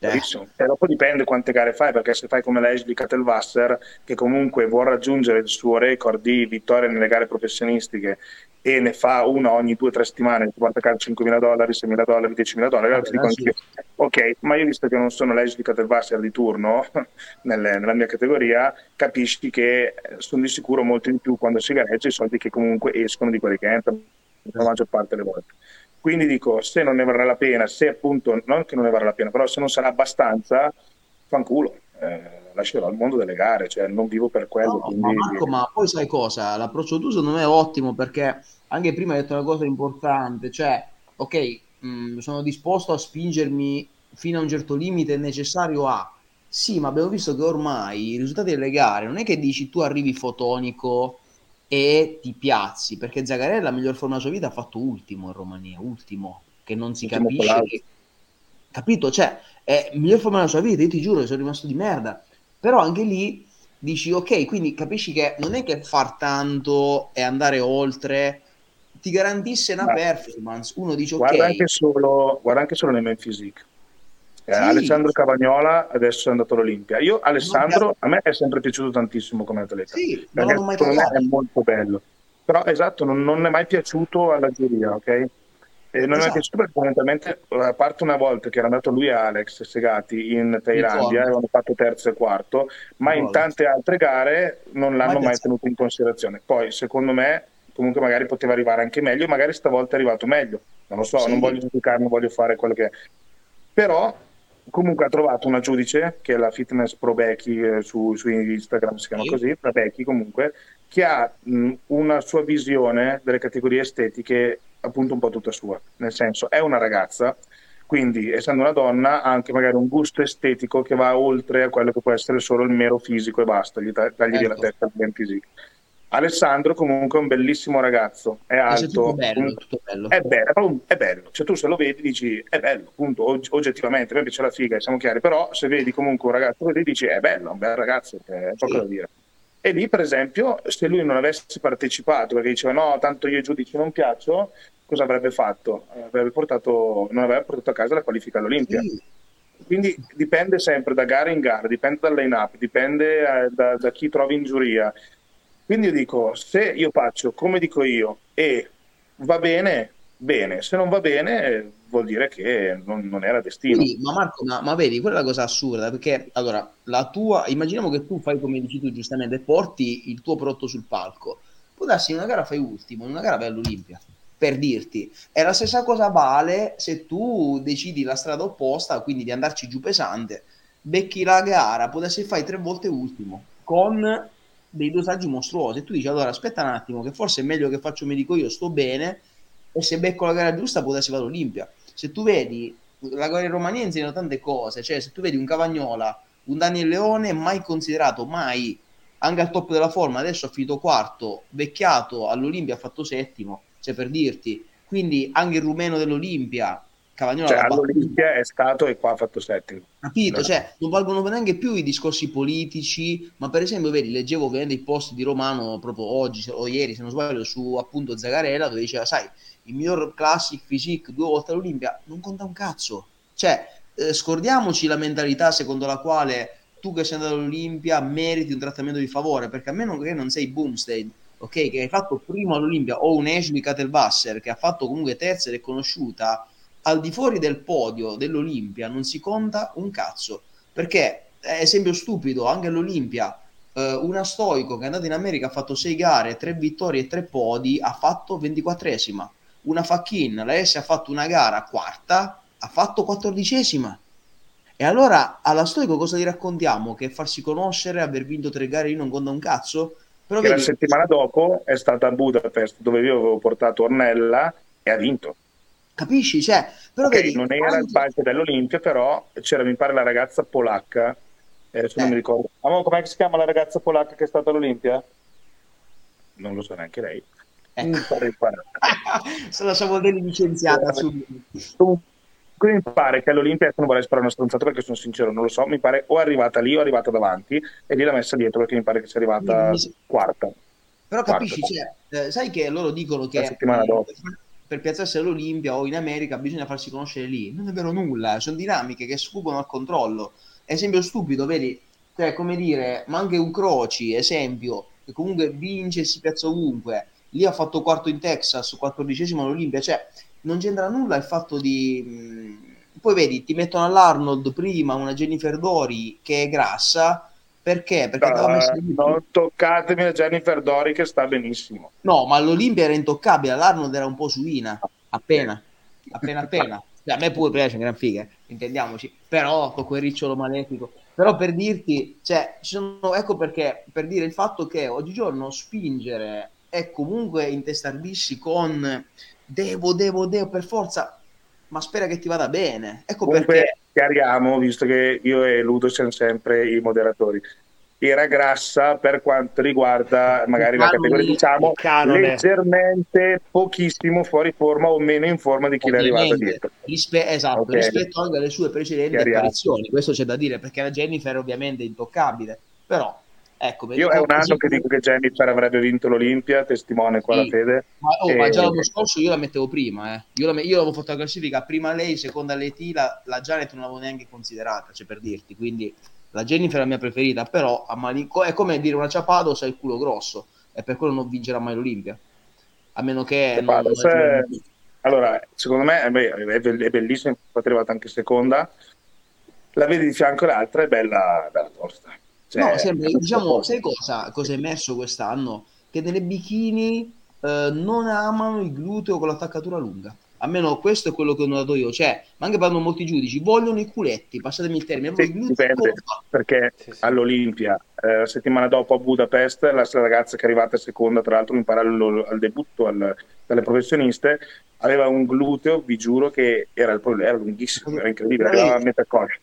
Bravissimo. E dopo dipende quante gare fai, perché se fai come l'Ashley Kattelwasser, che comunque vuole raggiungere il suo record di vittorie nelle gare professionistiche e ne fa una ogni due o tre settimane, ti porta a casa 5.000 dollari, 6.000 dollari, 10.000 dollari, allora ti dico anch'io, ok, ma io visto che non sono l'Ashley Kattelwasser di turno nelle, nella mia categoria, capisci che sono di sicuro molto di più quando si gareggia i soldi che comunque escono di quelli che entrano la maggior parte delle volte. Quindi dico, se non ne varrà la pena, se appunto, non che non ne varrà la pena, però se non sarà abbastanza, fanculo, eh, lascerò il mondo delle gare, cioè non vivo per quello. No, quindi... ma, Marco, ma poi sai cosa? L'approccio tu secondo me è ottimo perché anche prima hai detto una cosa importante, cioè, ok, mh, mm, sono disposto a spingermi fino a un certo limite necessario a... Sì, ma abbiamo visto che ormai i risultati delle gare non è che dici tu arrivi fotonico e ti piazzi, perché Zagarella la miglior forma della sua vita ha fatto ultimo in Romania, ultimo, che non si ultimo capisce. Che... Capito? Cioè, è miglior forma della sua vita, io ti giuro, sono rimasto di merda. Però anche lì dici, ok, quindi capisci che non è che far tanto e andare oltre ti garantisce una performance. Uno dice, ok. Guarda anche solo, guarda anche solo nei main physique eh, sì. Alessandro Cavagnola adesso è andato all'Olimpia. Io, Alessandro, a me è sempre piaciuto tantissimo come atleta. Sì, perché non secondo me è molto bello. Però esatto, non, non è mai piaciuto alla giuria, ok? E non esatto. è piaciuto perché fondamentalmente, a parte una volta che era andato lui e Alex Segati in Thailandia, avevano fatto terzo e quarto, ma in tante altre gare non l'hanno mai, mai tenuto in considerazione. Poi, secondo me, comunque magari poteva arrivare anche meglio, magari stavolta è arrivato meglio. Non lo so, sì. non voglio giudicare, non voglio fare quello che è. Però comunque ha trovato una giudice che è la Fitness Pro Becky eh, su, su, Instagram si chiama sì. così, la Becky comunque che ha mh, una sua visione delle categorie estetiche appunto un po' tutta sua nel senso è una ragazza quindi essendo una donna ha anche magari un gusto estetico che va oltre a quello che può essere solo il mero fisico e basta gli tagli ecco. la testa al ben fisico Alessandro comunque è un bellissimo ragazzo, è alto, bello, bello. È, bello, è bello, cioè tu se lo vedi dici è bello, appunto, oggettivamente, a me piace la figa, siamo chiari, però se vedi comunque un ragazzo così dici è bello, un bel ragazzo, è poco sì. da dire. E lì, per esempio, se lui non avesse partecipato perché diceva no, tanto io giudici non piaccio, cosa avrebbe fatto? Avrebbe portato, non avrebbe portato a casa la qualifica all'Olimpia. Sì. Quindi dipende sempre da gara in gara, dipende dal line-up, dipende eh, da, da chi trovi in giuria quindi io dico, se io faccio come dico io e va bene, bene, se non va bene vuol dire che non, non era destino. Quindi, ma Marco, ma, ma, vedi, quella è la cosa assurda, perché allora, la tua, immaginiamo che tu fai come dici tu giustamente, porti il tuo prodotto sul palco, può darsi in una gara fai ultimo, in una gara vai all'Olimpia, per dirti. E la stessa cosa vale se tu decidi la strada opposta, quindi di andarci giù pesante, becchi la gara, può darsi fai tre volte ultimo, con dei dosaggi mostruosi. E tu dici, allora aspetta un attimo, che forse è meglio che faccio medico io, sto bene, e se becco la gara giusta può darsi vado all'Olimpia. Se tu vedi, la guerra romania insegna tante cose, cioè se tu vedi un Cavagnola, un Daniel Leone mai considerato, mai, anche al top della forma, adesso ha finito quarto, vecchiato all'Olimpia ha fatto settimo, cioè per dirti, quindi anche il rumeno dell'Olimpia Cavagnola cioè, all'Olimpia è stato e qua ha fatto settimo. Capito? No. Cioè, non valgono neanche più i discorsi politici, ma per esempio, vedi, leggevo ovviamente i post di Romano proprio oggi o ieri, se non sbaglio, su appunto Zagarella, dove diceva, sai, il miglior classic physique due volte all'Olimpia non conta un cazzo. Cioè, eh, scordiamoci la mentalità secondo la quale tu che sei andato all'Olimpia meriti un trattamento di favore, perché a meno che non sei Boomstead, ok, che hai fatto primo all'Olimpia, o un Ashley Katelbasser che ha fatto comunque terza ed è conosciuta, al di fuori del podio dell'Olimpia non si conta un cazzo. Perché, esempio stupido, anche all'Olimpia, eh, una Stoico che è andata in America ha fatto 6 gare, 3 vittorie e 3 podi, ha fatto 24esima. Una Fachin, la S ha fatto una gara quarta, ha fatto 14esima. E allora alla Stoico cosa gli raccontiamo? Che farsi conoscere, aver vinto tre gare lì non conta un cazzo? Però vedi... la settimana dopo è stata a Budapest dove io avevo portato Ornella e ha vinto. Capisci? Cioè, però okay, vedi, non era il palco dell'Olimpia, però c'era, mi pare, la ragazza polacca. Eh, adesso eh. non mi ricordo. Com'è che si chiama la ragazza polacca che è stata all'Olimpia? Non lo so neanche lei. Eh. Se lasciamo delle licenziata subito. Quindi mi pare che all'Olimpia, non vorrei sparare una stronzata perché sono sincero, non lo so, mi pare o è arrivata lì o è arrivata davanti e lì l'ha messa dietro perché mi pare che sia arrivata quarta. Però capisci, quarta. Cioè, eh, sai che loro dicono che... La settimana dopo per piazzarsi all'Olimpia o in America bisogna farsi conoscere lì. Non è vero nulla, sono dinamiche che sfuggono al controllo. Esempio stupido, vedi, cioè, come dire, ma anche un Croci, esempio, che comunque vince e si piazza ovunque. Lì ha fatto quarto in Texas, quattordicesimo all'Olimpia, cioè non c'entra nulla il fatto di... Mh, poi vedi, ti mettono all'Arnold prima una Jennifer Dori che è grassa, perché? Perché uh, messo non toccatemi a Jennifer Dori che sta benissimo. No, ma l'Olimpia era intoccabile, l'Arnold era un po' suina, appena, appena appena. Cioè, a me pure piace, gran figa, intendiamoci, però con quel ricciolo malefico. Però per dirti, cioè, sono, ecco perché, per dire il fatto che oggigiorno spingere è comunque intestardirsi con devo, devo, devo, per forza, ma spera che ti vada bene. Ecco comunque, perché chiariamo, visto che io e Ludo siamo sempre i moderatori. Era grassa per quanto riguarda magari la categoria, diciamo, leggermente pochissimo fuori forma o meno in forma di chi Ovviamente, è arrivato dietro. Rispe- esatto, okay. rispetto anche alle sue precedenti apparizioni, questo c'è da dire, perché la Jennifer ovviamente è intoccabile, però Ecco, Io è un anno che dico che Jennifer avrebbe vinto l'Olimpia, testimone qua sì. la fede. Ma, oh, e... ma, già l'anno scorso io la mettevo prima, eh. io, la, io l'avevo fatto la classifica prima lei, seconda l'ET, la, la Janet non l'avevo neanche considerata, cioè per dirti, quindi la Jennifer è la mia preferita, però a Malinco è come dire una Ciapado ha il culo grosso e per quello non vincerà mai l'Olimpia. A meno che... Non, se... Allora, secondo me è, è bellissima, infatti è arrivata anche seconda. La vedi di fianco l'altra, è bella, bella tosta. Cioè, no, sembra, diciamo, sai cosa, cosa è emerso quest'anno? Che nelle bikini eh, non amano il gluteo con l'attaccatura lunga. Almeno questo è quello che ho notato io. Cioè, ma anche parlando molti giudici, vogliono i culetti, passatemi il termine. Sì, dipende, perché sì, sì. all'Olimpia, eh, la settimana dopo a Budapest, la ragazza che è arrivata seconda, tra l'altro in parallelo al debutto al, dalle professioniste, aveva un gluteo, vi giuro che era, il, era lunghissimo, era incredibile, arrivava a metà coscia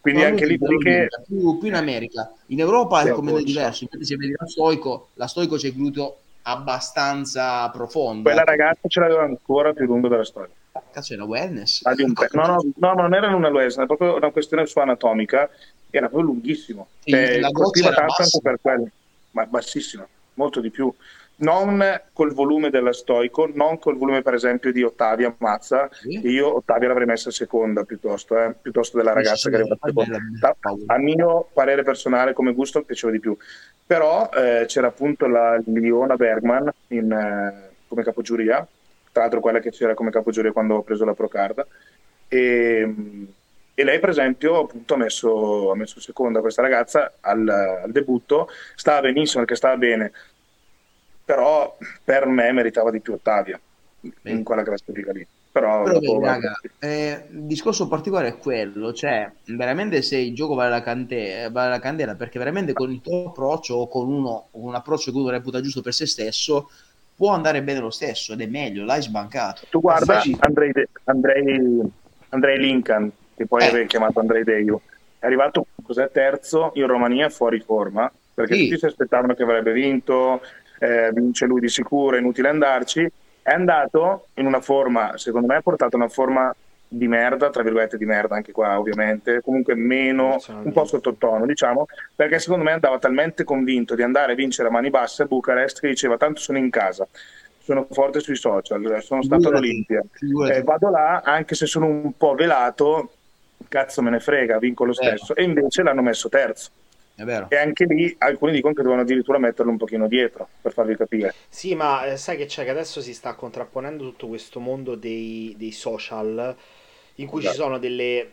quindi anche lì che... più, più, in America. In Europa è come diverso, infatti se vedi la Stoico, la Stoico c'è gluteo abbastanza profondo. Quella ragazza ce l'aveva ancora più lungo della storia. Cazzo, una wellness? Ah, pe- no, no, no, non era una wellness, era proprio una questione sua anatomica, era proprio lunghissimo. Sì, cioè, la colpiva tanto anche per quello, ma bassissima, molto di più non col volume della Stoico, non col volume per esempio di Ottavia Mazza, sì. io Ottavia l'avrei messa seconda piuttosto, eh, piuttosto della ragazza sì, che è arrivata seconda. A mio parere personale come gusto piaceva di più, però eh, c'era appunto la Liona Bergman in, eh, come capogiuria tra l'altro quella che c'era come capogiuria quando ho preso la Procard. E, e lei, per esempio, appunto, ha messo, ha messo seconda questa ragazza al, al, debutto, stava benissimo perché stava bene, però per me meritava di più Ottavia in quella classifica lì. Però, però dopo, raga, eh, il discorso particolare è quello, cioè veramente se il gioco vale la, cante- vale la candela perché veramente con il tuo approccio o con uno, un approccio che uno reputa giusto per se stesso può andare bene lo stesso ed è meglio, l'hai sbancato. Tu guarda Andrei, Andrei, Andrei Lincoln, che poi eh. avevi chiamato Andrei Deio, è arrivato cos'è, terzo in Romania fuori forma, perché sì. tutti si aspettavano che avrebbe vinto, eh, vince lui di sicuro, è inutile andarci, è andato in una forma, secondo me ha portato una forma di merda, tra virgolette di merda anche qua ovviamente, comunque meno, un po' sottotono diciamo, perché secondo me andava talmente convinto di andare a vincere a mani basse a Bucarest che diceva tanto sono in casa, sono forte sui social, sono stato all'Olimpia, eh, vado là anche se sono un po' velato, cazzo me ne frega, vinco lo stesso, e invece l'hanno messo terzo. È vero. E anche lì alcuni dicono che devono addirittura metterlo un pochino dietro per farvi capire. Sì, ma eh, sai che c'è che adesso si sta contrapponendo tutto questo mondo dei, dei social in cui esatto. ci sono delle...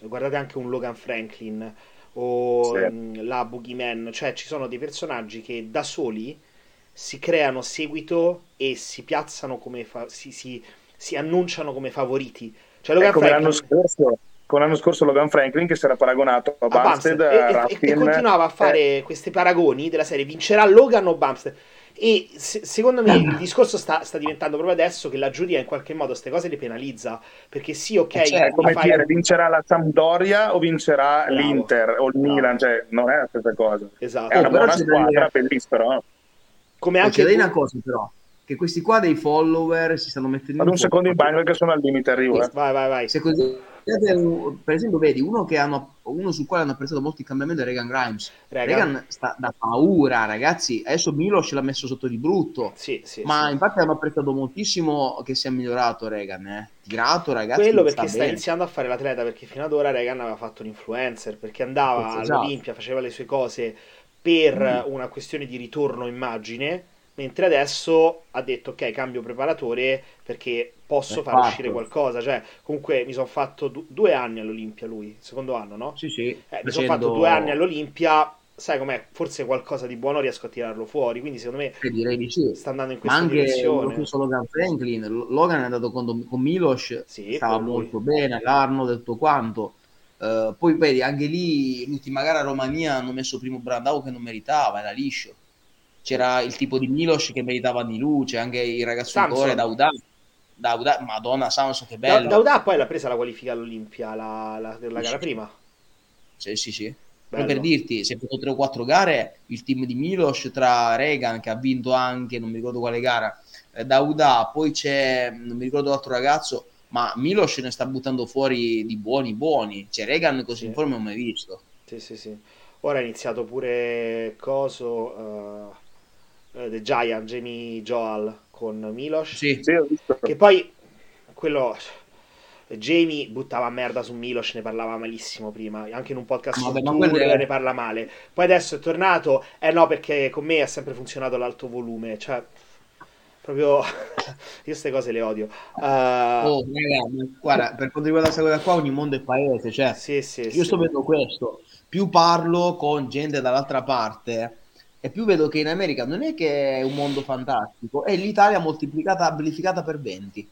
Guardate anche un Logan Franklin o sì. Mm, la Boogeyman, cioè ci sono dei personaggi che da soli si creano seguito e si piazzano come... Fa... si, si, si annunciano come favoriti. Cioè Logan ecco, Franklin... l'anno scorso con l'anno scorso Logan Franklin che si era paragonato a, a Bumstead, a e, e, continuava a fare eh. questi paragoni della serie vincerà Logan o Bumstead? E se, secondo me il discorso sta, sta, diventando proprio adesso che la giuria in qualche modo queste cose le penalizza perché sì ok eh, cioè, come fai... dire vincerà la Sampdoria o vincerà Bravo. l'Inter o il Bravo. Milan? Cioè non è la stessa cosa. Esatto. è una oh, buona squadra bellissima come anche c'è una cosa però che questi qua dei follower si stanno mettendo ad un secondo in bagno perché sono al limite arrivo eh. vai vai vai se così per esempio, vedi uno, che hanno, uno sul quale hanno apprezzato molti cambiamenti è Regan Grimes. Regan, Regan sta da paura, ragazzi. Adesso Milos l'ha messo sotto di brutto. Sì, sì, ma sì. infatti hanno apprezzato moltissimo che sia migliorato Regan. Eh. Tirato, ragazzi. Quello perché sta, sta iniziando a fare l'atleta. Perché fino ad ora Regan aveva fatto l'influencer. Perché andava esatto. all'Olimpia, faceva le sue cose per mm. una questione di ritorno immagine mentre adesso ha detto ok cambio preparatore perché posso È far fatto. uscire qualcosa. Cioè comunque mi sono fatto du- due anni all'Olimpia lui secondo anno no? sì sì. Eh, mi sono fatto due anni all'Olimpia sai com'è? Forse qualcosa di buono riesco a tirarlo fuori quindi secondo me eh, sì. sta andando in questa ma anche direzione. lo Logan Franklin Logan è andato con, con Milos sì, stava molto bene l'Arno del tutto quanto. Uh, poi vedi anche lì l'ultima gara a Romania hanno messo primo Brandao che non meritava era liscio c'era il tipo di Milos che meritava di luce, anche il ragazzo Samson. Dauda. Dauda, Madonna Samson che bello. Dauda poi l'ha presa la qualifica all'Olimpia la, la, la gara sì. prima. Sì, sì, sì. Bello. per dirti, è fatto 3 o 4 gare, il team di Milos tra Regan che ha vinto anche, non mi ricordo quale gara, eh, Dauda, poi c'è, non mi ricordo l'altro ragazzo, ma Milos ne sta buttando fuori di buoni buoni, cioè Regan così sì. in forma non ho mai visto. Sì, sì, sì. Ora è iniziato pure Coso... Uh uh, The Giant, Jamie Joel con Milos. Sì, sì, ho visto. Che poi quello Jamie buttava merda su Milos, ne parlava malissimo prima, anche in un podcast no, su Tour è... ne parla male. Poi adesso è tornato, eh no, perché con me ha sempre funzionato l'alto volume, cioè proprio io queste cose le odio. Uh... Oh, raga, guarda, per quanto riguarda questa cosa qua, ogni mondo è paese, cioè sì, sì, io sì. sto vedendo questo, più parlo con gente dall'altra parte e più vedo che in America non è che è un mondo fantastico, è l'Italia moltiplicata, amplificata per 20.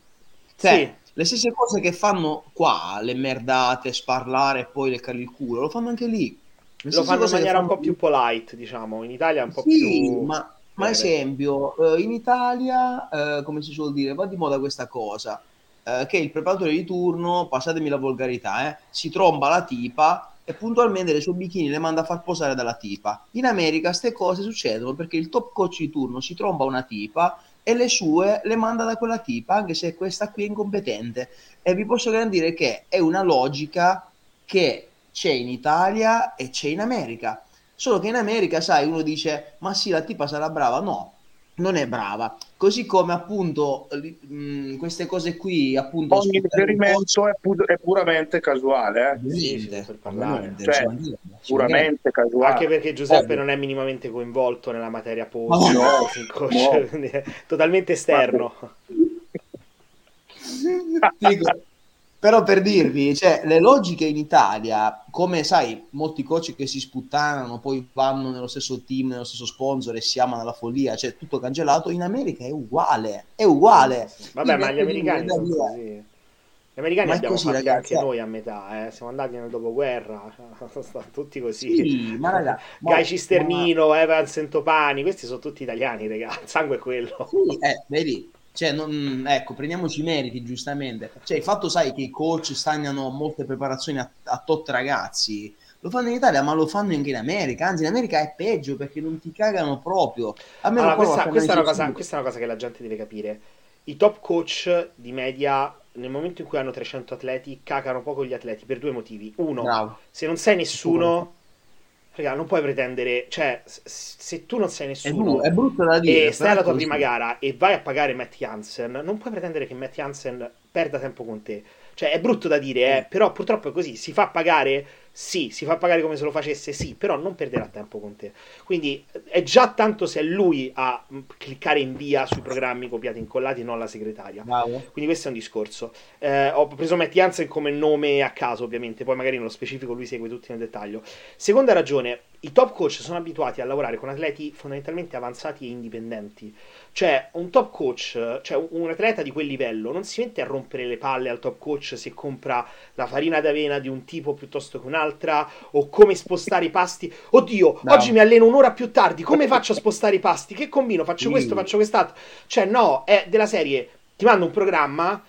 Cioè, sì. le stesse cose che fanno qua, le merdate, sparlare e poi leccargli il culo, lo fanno anche lì. Le lo fanno in maniera fanno... un po' più polite, diciamo, in Italia è un po' sì, più... ma, ma esempio, eh, in Italia, eh, come si suol dire, va di moda questa cosa, eh, che il preparatore di turno, passatemi la volgarità, si tromba la tipa e puntualmente le sue bikini le manda a far posare dalla tipa. In America queste cose succedono perché il top coach di turno si tromba una tipa e le sue le manda da quella tipa, anche se questa qui è incompetente. E vi posso garantire che è una logica che c'è in Italia e c'è in America. Solo che in America, sai, uno dice, ma sì, la tipa sarà brava. No, non è brava. Così come appunto mh, queste cose qui, appunto, ogni riferimento è, pu- è, puramente casuale, eh? sì, sì, per parlare. Cioè, puramente casuale. Anche perché Giuseppe oh. non è minimamente coinvolto nella materia post, no, no. totalmente esterno. Dico, però per dirvi, cioè, le logiche in Italia, come sai, molti coach che si sputtanano, poi vanno nello stesso team, nello stesso sponsor e si amano alla follia, cioè tutto cancellato, in America è uguale, è uguale. Vabbè, ma gli americani sono così. Gli americani ma abbiamo così, fatti ragazzi, anche noi a metà, eh. siamo andati nel dopoguerra, sono tutti così. Sì, ma raga, Gai Cisternino, ma... Evans Entopani, questi sono tutti italiani, ragazzi, il sangue è quello. Sì, eh, vedi, cioè, non, ecco, prendiamoci i meriti, giustamente. Cioè, il fatto, sai, che i coach stagnano molte preparazioni a, a tot ragazzi, lo fanno in Italia, ma lo fanno anche in America. Anzi, in America è peggio perché non ti cagano proprio. Allora, questa, questa, è una cosa, questa, è una cosa, che la gente deve capire. I top coach di media, nel momento in cui hanno 300 atleti, cagano poco gli atleti per due motivi. Uno, Bravo. se non sei nessuno Raga, non puoi pretendere, cioè, se tu non sei nessuno è, brutto da dire, e stai alla tua prima gara e vai a pagare Matt Jansen, non puoi pretendere che Matt Jansen perda tempo con te. Cioè, è brutto da dire, eh, però purtroppo è così. Si fa pagare sì, si fa pagare come se lo facesse, sì, però non perderà tempo con te. Quindi è già tanto se è lui a cliccare invia sui programmi copiati e incollati, non la segretaria. Bravo. Quindi questo è un discorso. Eh, ho preso Matty Hansen come nome a caso, ovviamente, poi magari nello specifico lui segue tutti nel dettaglio. Seconda ragione, i top coach sono abituati a lavorare con atleti fondamentalmente avanzati e indipendenti. Cioè, un top coach, cioè un atleta di quel livello, non si mette a rompere le palle al top coach se compra la farina d'avena di un tipo piuttosto che un'altra, o come spostare i pasti. Oddio, no. oggi mi alleno un'ora più tardi, come faccio a spostare i pasti? Che combino? Faccio questo, faccio quest'altro. Cioè, no, è della serie, ti mando un programma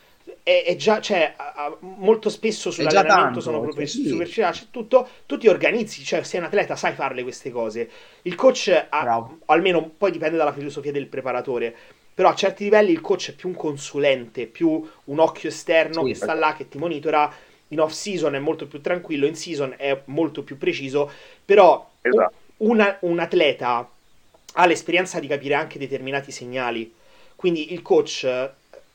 è, è, già, cioè, molto spesso sull'allenamento sono proprio sì. superficiali, tutto, tu ti organizzi, cioè sei un atleta, sai farle queste cose. Il coach, ha, almeno poi dipende dalla filosofia del preparatore, però a certi livelli il coach è più un consulente, più un occhio esterno sì, che sta là, che ti monitora. In off season è molto più tranquillo, in season è molto più preciso, però esatto. una, un atleta ha l'esperienza di capire anche determinati segnali. Quindi il coach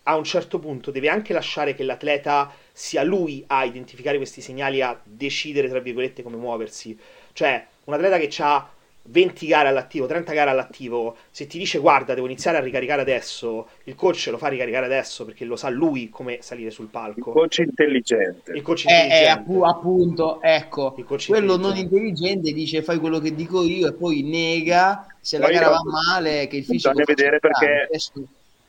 a un certo punto deve anche lasciare che l'atleta sia lui a identificare questi segnali, a decidere, tra virgolette, come muoversi. Cioè, un atleta che ha 20 gare all'attivo, 30 gare all'attivo, se ti dice guarda, devo iniziare a ricaricare adesso, il coach lo fa ricaricare adesso perché lo sa lui come salire sul palco. Il coach intelligente. Il coach intelligente. Eh, eh, appunto, ecco, quello intelligente. non intelligente dice fai quello che dico io e poi nega se poi la gara va male che il fisico... Bisogna vedere perché... Adesso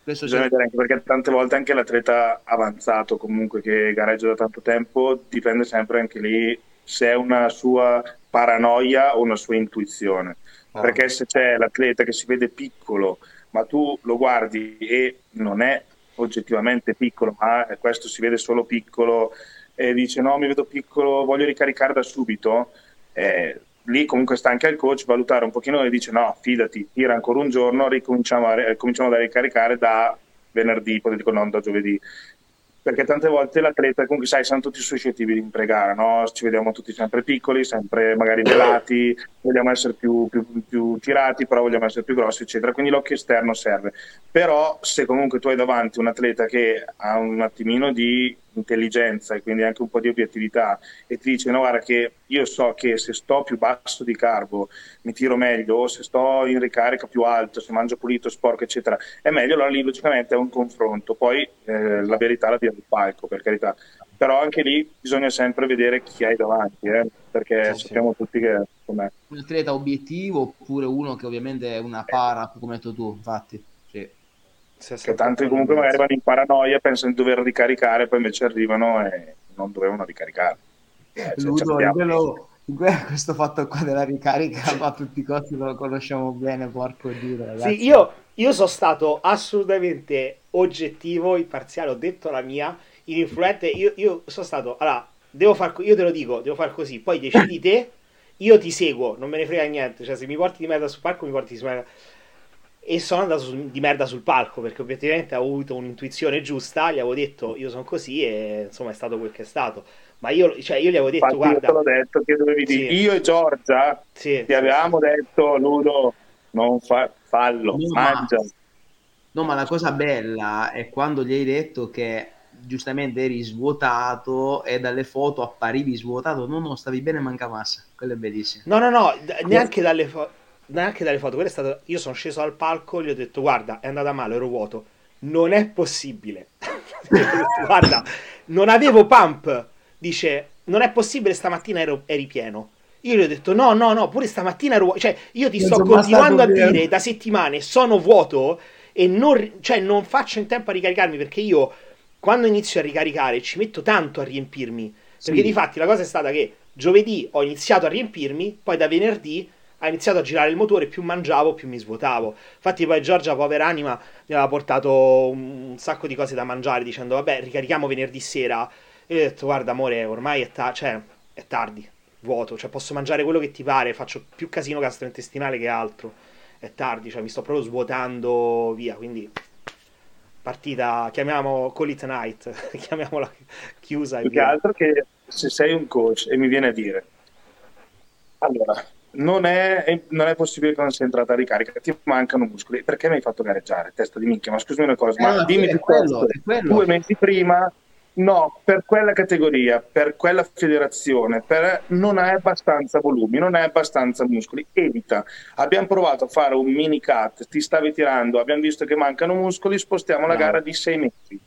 questo Bisogna vedere anche perché tante volte anche l'atleta avanzato, comunque che gareggia da tanto tempo, dipende sempre anche lì se è una sua paranoia o una sua intuizione. Ah. Perché se c'è l'atleta che si vede piccolo, ma tu lo guardi e non è oggettivamente piccolo, ma questo si vede solo piccolo e dice no, mi vedo piccolo, voglio ricaricare da subito, eh, lì comunque sta anche al coach valutare un pochino e dice no, fidati, tira ancora un giorno, ricominciamo a, cominciamo a ricaricare da venerdì, ipotetico non da giovedì. Perché tante volte l'atleta, comunque sai, siamo tutti suscettibili in pregare, no? Ci vediamo tutti sempre piccoli, sempre magari velati, vogliamo essere più, più, più tirati, però vogliamo essere più grossi, eccetera. Quindi l'occhio esterno serve. Però se comunque tu hai davanti un atleta che ha un attimino di intelligenza e quindi anche un po' di obiettività e ti dice no guarda che io so che se sto più basso di carbo mi tiro meglio o se sto in ricarica più alto se mangio pulito sporco eccetera. È meglio allora lì logicamente è un confronto. Poi eh, la verità la dia al palco per carità. Però anche lì bisogna sempre vedere chi hai davanti eh, perché sì, sappiamo sì. tutti che com'è un atleta obiettivo oppure uno che ovviamente è una para come hai detto tu infatti che tanti comunque magari vanno in paranoia, pensano di dover ricaricare, poi invece arrivano e non dovevano ricaricare. Eh, Ludo, quello, questo fatto qua della ricarica a tutti i costi lo conosciamo bene, porco dio. Ragazzi. Sì, io, io sono stato assolutamente oggettivo, imparziale, ho detto la mia, ininfluente, io, io sono stato, allora, devo far, io te lo dico, devo fare così, poi decidi te, io ti seguo, non me ne frega niente, cioè se mi porti di merda sul parco mi porti di merda e sono andato su, di merda sul palco perché obiettivamente ho avuto un'intuizione giusta, gli avevo detto io sono così e insomma è stato quel che è stato. Ma io, cioè, io gli avevo detto Infatti guarda... Io te l'ho detto che dovevi sì. dire, io e Giorgia sì, ti avevamo detto Ludo non fa, fallo, non mangia. No, ma la cosa bella è quando gli hai detto che giustamente eri svuotato e dalle foto apparivi svuotato. No, no, stavi bene, manca massa. Quello è bellissimo. No, no, no, neanche dalle, fo- neanche dalle foto. Quello è stato... Io sono sceso al palco, gli ho detto, guarda, è andata male, ero vuoto. Non è possibile. guarda, non avevo pump. Dice, non è possibile, stamattina ero, eri pieno. Io gli ho detto no, no, no, pure stamattina ero vuoto. Cioè, io ti non sto continuando a dire da settimane sono vuoto e non, cioè, non faccio in tempo a ricaricarmi perché io quando inizio a ricaricare ci metto tanto a riempirmi. Perché sì. di fatti la cosa è stata che giovedì ho iniziato a riempirmi, poi da venerdì ha iniziato a girare il motore, più mangiavo, più mi svuotavo. Infatti poi Giorgia, povera anima, mi aveva portato un sacco di cose da mangiare dicendo vabbè ricarichiamo venerdì sera. E io ho detto guarda amore, ormai è, ta- cioè, è tardi, vuoto, cioè posso mangiare quello che ti pare, faccio più casino gastrointestinale che altro. È tardi, cioè mi sto proprio svuotando via, quindi partita, chiamiamo Call It Night, chiamiamola chiusa. Più che altro che se sei un coach e mi viene a dire, allora, non è, non è, possibile che non sia entrata a ricarica, ti mancano muscoli, perché mi hai fatto gareggiare? Testa di minchia, ma scusami una cosa, eh, ma dimmi più quello, due mesi prima No, per quella categoria, per quella federazione, per... non hai abbastanza volumi, non hai abbastanza muscoli, evita. Abbiamo provato a fare un mini cut, ti stavi tirando, abbiamo visto che mancano muscoli, spostiamo no. la gara di sei mesi.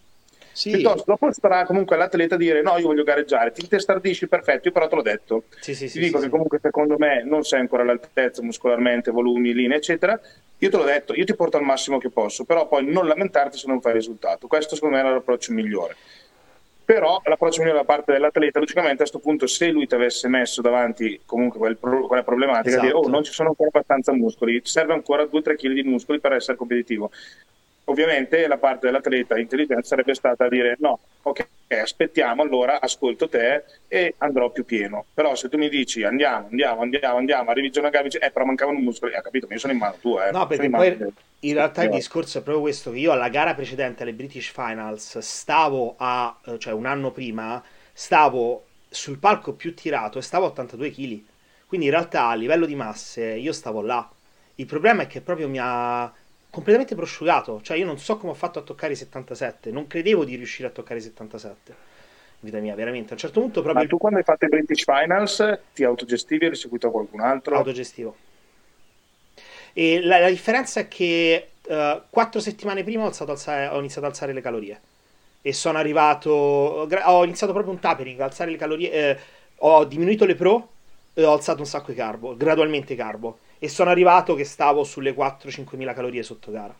Sì. Piuttosto dopo starà comunque l'atleta a dire no, io voglio gareggiare, ti testardisci, perfetto, io però te l'ho detto. Sì, sì, ti dico che comunque secondo me non sei ancora all'altezza muscolarmente, volumi, linee, eccetera. Io te l'ho detto, io ti porto al massimo che posso, però poi non lamentarti se non fai risultato. Questo secondo me è l'approccio migliore però l'approccio migliore da parte dell'atleta, logicamente a questo punto se lui ti avesse messo davanti comunque quel pro- quella problematica esatto. di oh non ci sono ancora abbastanza muscoli, serve ancora 2-3 kg di muscoli per essere competitivo. Ovviamente la parte dell'atleta intelligente sarebbe stata a dire no, ok, aspettiamo, allora ascolto te e andrò più pieno. Però se tu mi dici andiamo, andiamo, andiamo, andiamo, arrivi giorno a gara, eh però mancavano muscoli, hai capito, io sono in mano tua. Eh. No, perché in poi in realtà il discorso è proprio questo, che io alla gara precedente, alle British Finals, stavo a, eh, cioè un anno prima, stavo sul palco più tirato e stavo a 82 kg. Quindi in realtà a livello di masse io stavo là. Il problema è che proprio mi ha completamente prosciugato. Cioè, io non so come ho fatto a toccare i 77. Non credevo di riuscire a toccare i 77. Vita mia, veramente. A un certo punto proprio. Ma tu quando hai fatto i British Finals ti autogestivi e eri seguito a qualcun altro? Autogestivo. E la, la differenza è che uh, quattro settimane prima ho, alzare, ho, iniziato ad alzare le calorie. E sono arrivato. Ho iniziato proprio un tapering, alzare le calorie. Eh, ho diminuito le pro e ho alzato un sacco di carbo, gradualmente carbo e sono arrivato che stavo sulle 4-5 mila calorie sotto gara,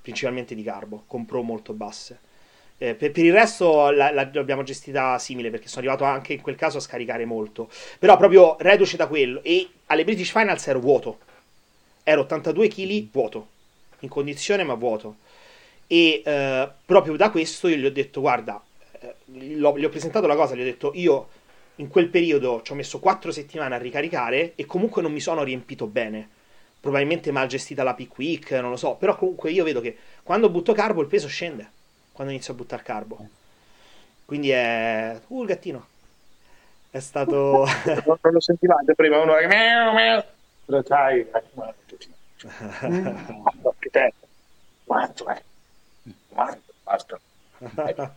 principalmente di carbo, con pro molto basse. Eh, per, per, il resto la, la, l'abbiamo gestita simile perché sono arrivato anche in quel caso a scaricare molto. Però proprio reduce da quello e alle British Finals ero vuoto. Ero 82 kg vuoto, in condizione ma vuoto. E eh, proprio da questo io gli ho detto guarda, eh, gli ho presentato la cosa, gli ho detto io in quel periodo ci ho messo 4 settimane a ricaricare e comunque non mi sono riempito bene. Probabilmente mal gestita la peak week, non lo so, però comunque io vedo che quando butto carbo il peso scende, quando inizio a buttare carbo. Quindi è... Uh, il gattino. È stato... non lo sentivate prima, uno che... Cosa c'hai? Quanto è? Quanto? Basta.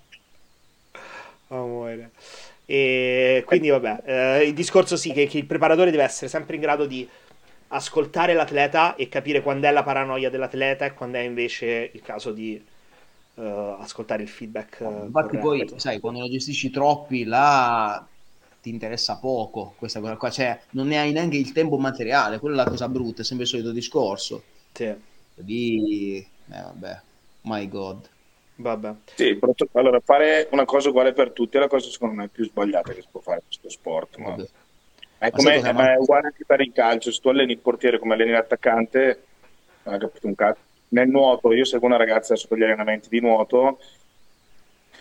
Amore. E quindi, vabbè, eh, il discorso sì che, che, il preparatore deve essere sempre in grado di ascoltare l'atleta e capire quando è la paranoia dell'atleta e quando è invece il caso di uh, ascoltare il feedback. Uh, Infatti, corretto. poi, sai, quando ne gestisci troppi, là ti interessa poco questa cosa qua, cioè non ne hai neanche il tempo materiale, quella è la cosa brutta, è sempre il solito discorso. Sì. Di... Eh, vabbè, my god. Vabbè. Sì, allora fare una cosa uguale per tutti è la cosa secondo me più sbagliata che si può fare in questo sport. Ma... È, come, ma, ma è uguale anche per il calcio, se tu alleni il portiere come alleni l'attaccante, non hai capito un cazzo. Nel nuoto, io seguo una ragazza sotto gli allenamenti di nuoto,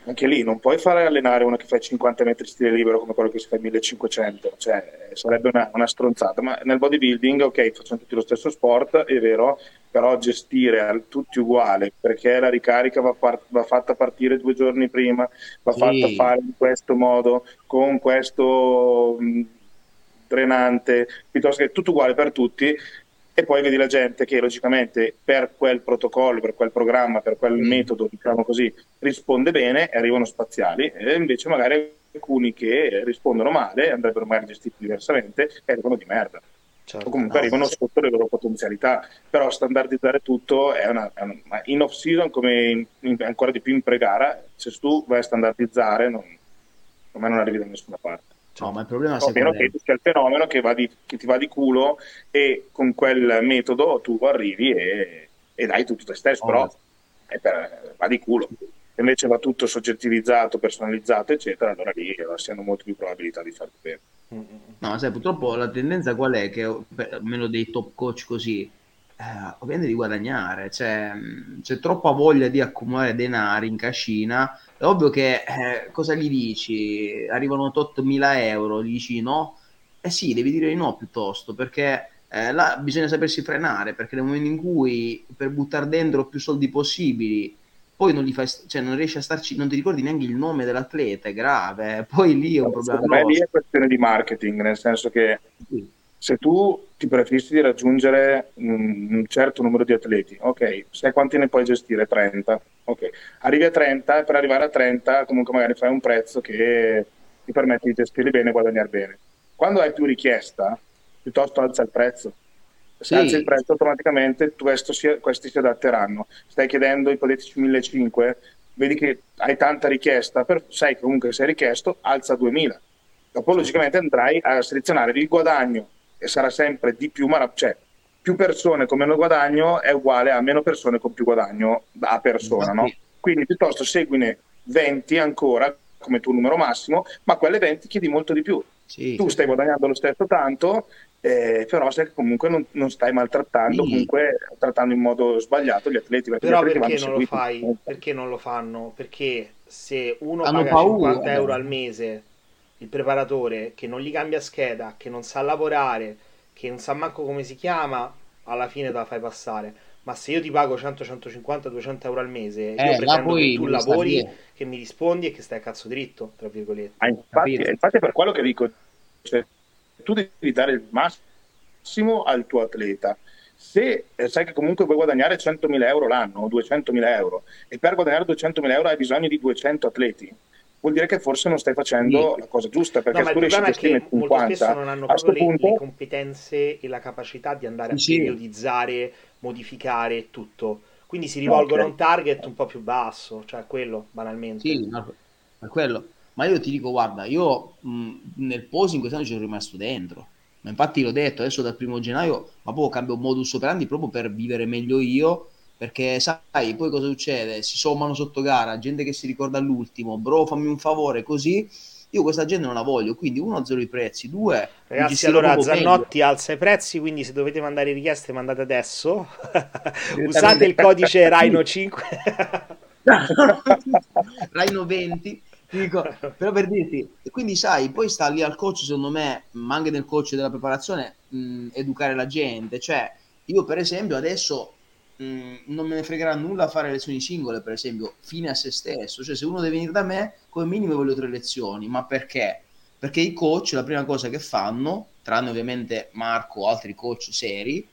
anche lì non puoi fare allenare una che fa 50 metri stile libero come quello che si fa 1500, cioè sarebbe una, una stronzata, ma nel bodybuilding ok facciamo tutti lo stesso sport, è vero, però gestire tutti uguali perché la ricarica va, part- va fatta partire due giorni prima, va sì. fatta fare in questo modo, con questo mh, drenante, piuttosto che tutto uguale per tutti, e poi vedi la gente che logicamente per quel protocollo, per quel programma, per quel metodo, diciamo così, risponde bene e arrivano spaziali e invece magari alcuni che rispondono male andrebbero magari gestiti diversamente e arrivano di merda. Certo. O comunque no, arrivano sotto le loro potenzialità, però standardizzare tutto è una, è una in off season come in, in, ancora di più in pre-gara, se tu vai a standardizzare non, non arrivi da nessuna parte. No, ma il problema è meno che c'è il fenomeno che, di, che, ti va di culo e con quel metodo tu arrivi e, e dai tutto te stesso, oh, però per, va di culo. Se invece va tutto soggettivizzato, personalizzato, eccetera, allora lì si hanno molte più probabilità di far bene. No, sai, purtroppo la tendenza qual è? Che almeno dei top coach così, eh, ovviamente di guadagnare, cioè, c'è troppa voglia di accumulare denari in cascina è ovvio che eh, cosa gli dici? Arrivano tot mila euro, gli dici no? Eh sì, devi dire di no piuttosto, perché eh, là bisogna sapersi frenare, perché nel momento in cui per buttare dentro più soldi possibili, poi non, li fai, cioè non riesci a starci, non ti ricordi neanche il nome dell'atleta, è grave, poi lì è un problema. Beh, lì è questione di marketing, nel senso che sì se tu ti prefissi di raggiungere un certo numero di atleti, ok, sai quanti ne puoi gestire? 30, ok, arrivi a 30 e per arrivare a 30 comunque magari fai un prezzo che ti permette di gestirli bene e guadagnare bene. Quando hai più richiesta, piuttosto alza il prezzo. Se sì. alzi il prezzo automaticamente si, questi si adatteranno. Stai chiedendo ipotetici 1500, vedi che hai tanta richiesta, per, sai comunque sei richiesto, alza 2000. Dopo logicamente andrai a selezionare il guadagno e sarà sempre di più, ma cioè, più persone con meno guadagno è uguale a meno persone con più guadagno a persona, no? Quindi piuttosto seguine 20 ancora come tuo numero massimo, ma quelle 20 chiedi molto di più. Sì. Tu stai guadagnando lo stesso tanto, eh, però che comunque non, non stai maltrattando, sì. comunque trattando in modo sbagliato gli atleti. Perché però perché non lo fai? Perché non lo fanno? Perché se uno Hanno paga paura. 50 euro al mese il preparatore che non gli cambia scheda, che non sa lavorare, che non sa manco come si chiama, alla fine te la fai passare. Ma se io ti pago 100, 150, 200 euro al mese, eh, io pretendo che tu lavori, che mi rispondi e che stai a cazzo dritto, tra virgolette. Ah, infatti, infatti, è per quello che dico, cioè, tu devi dare il massimo al tuo atleta. Se eh, sai che comunque vuoi guadagnare 100.000 euro l'anno o 200.000 euro e per guadagnare 200.000 euro hai bisogno di 200 atleti, vuol dire che forse non stai facendo la cosa giusta perché no, tu riesci a gestire 50 molto spesso non hanno proprio le, punto... le, competenze e la capacità di andare a sì. periodizzare modificare tutto. Quindi si rivolgono okay. a un target un po' più basso cioè quello banalmente. Sì no, quello. Ma io ti dico guarda io mh, nel posing quest'anno ci sono rimasto dentro. Ma infatti l'ho detto adesso dal primo gennaio ma poi cambio modus operandi proprio per vivere meglio io perché sai, poi cosa succede? Si sommano sotto gara, gente che si ricorda all'ultimo, bro, fammi un favore, così. Io questa gente non la voglio, quindi uno, zero i prezzi, due... Ragazzi, allora Zannotti meglio. alza i prezzi, quindi se dovete mandare richieste mandate adesso. Usate il codice Rhino 5. Rhino 20. Dico, però per dirti, quindi sai, poi sta lì al coach, secondo me, ma anche nel coach della preparazione, mh, educare la gente. Cioè, io per esempio adesso Mm, non me ne fregherà nulla fare lezioni singole, per esempio, fine a se stesso. Cioè, se uno deve venire da me, come minimo voglio tre lezioni. Ma perché? Perché i coach, la prima cosa che fanno, tranne ovviamente Marco o altri coach seri,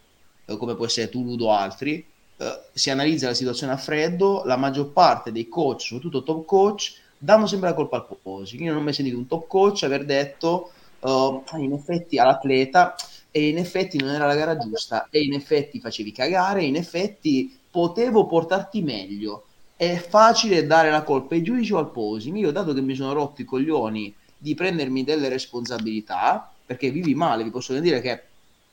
eh, come può essere tu, Ludo o altri, eh, si analizza la situazione a freddo, la maggior parte dei coach, soprattutto top coach, danno sempre la colpa al posing. Io non ho mai sentito un top coach aver detto, uh, in effetti all'atleta e in effetti non era la gara giusta e in effetti facevi cagare, in effetti potevo portarti meglio. È facile dare la colpa ai giudici o al posing. Io, dato che mi sono rotto i coglioni di prendermi delle responsabilità, perché vivi male, vi posso dire che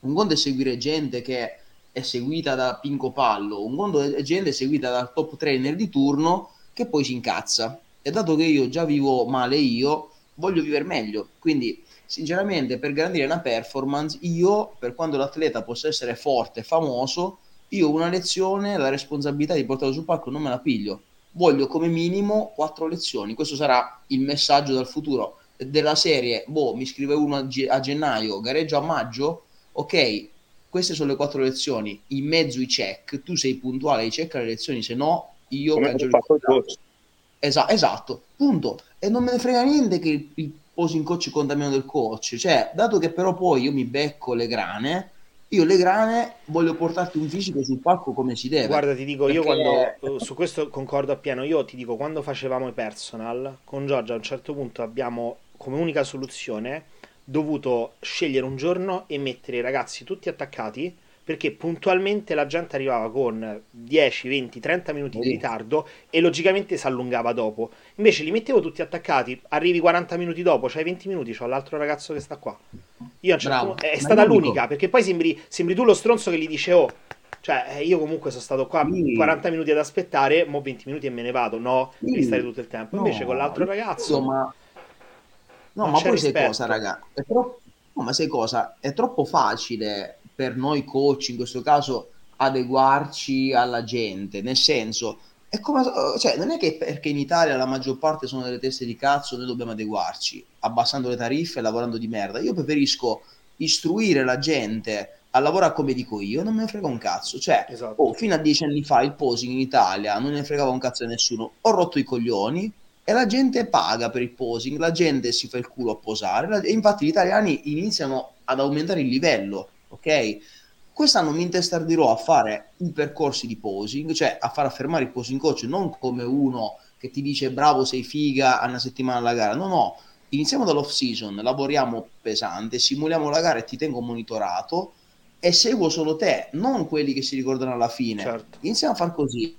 un conto è seguire gente che è seguita da Pinco Pallo, un conto è gente seguita dal top trainer di turno che poi si incazza. E dato che io già vivo male io, voglio vivere meglio. Quindi sinceramente per garantire una performance io per quanto l'atleta possa essere forte famoso io una lezione la responsabilità di portarlo sul palco non me la piglio. Voglio come minimo quattro lezioni. Questo sarà il messaggio dal futuro della serie. Boh mi scrive uno a, ge- a gennaio gareggio a maggio? Ok queste sono le quattro lezioni. In mezzo i check tu sei puntuale ai check alle lezioni se no io cancello il esatto, esatto punto. E non me ne frega niente che il, il posing coach conta meno del coach. Cioè, dato che però poi io mi becco le grane, io le grane voglio portarti un fisico sul palco come si deve. Guarda, ti dico, io quando eh, su questo concordo appieno, io ti dico, quando facevamo i personal con Giorgia a un certo punto abbiamo come unica soluzione dovuto scegliere un giorno e mettere i ragazzi tutti attaccati perché puntualmente la gente arrivava con 10, 20, 30 minuti di ritardo e logicamente si allungava dopo. Invece li mettevo tutti attaccati, arrivi 40 minuti dopo, c'hai 20 minuti, c'ho l'altro ragazzo che sta qua. Io certo è stata l'unica, perché poi sembri, sembri, tu lo stronzo che gli dice oh, cioè eh, io comunque sono stato qua sì. 40 minuti ad aspettare, mo 20 minuti e me ne vado, no, devi stare tutto il tempo. Invece no, con l'altro ragazzo... Ma... No, ma poi rispetto. sai cosa, raga? È troppo... No, ma sai cosa? È troppo facile per noi coach in questo caso adeguarci alla gente, nel senso è come, cioè, non è che perché in Italia la maggior parte sono delle teste di cazzo noi dobbiamo adeguarci, abbassando le tariffe e lavorando di merda. Io preferisco istruire la gente a lavorare come dico io, non me ne frega un cazzo. Cioè, esatto. oh, fino a dieci anni fa il posing in Italia non ne fregava un cazzo a nessuno. Ho rotto i coglioni e la gente paga per il posing, la gente si fa il culo a posare. E infatti gli italiani iniziano ad aumentare il livello ok? Quest'anno mi intestardirò a fare i percorsi di posing, cioè a far affermare il posing coach non come uno che ti dice bravo, sei figa a una settimana alla gara, no, no, iniziamo dall'off season, lavoriamo pesante, simuliamo la gara e ti tengo monitorato e seguo solo te, non quelli che si ricordano alla fine. Certo. Iniziamo a far così,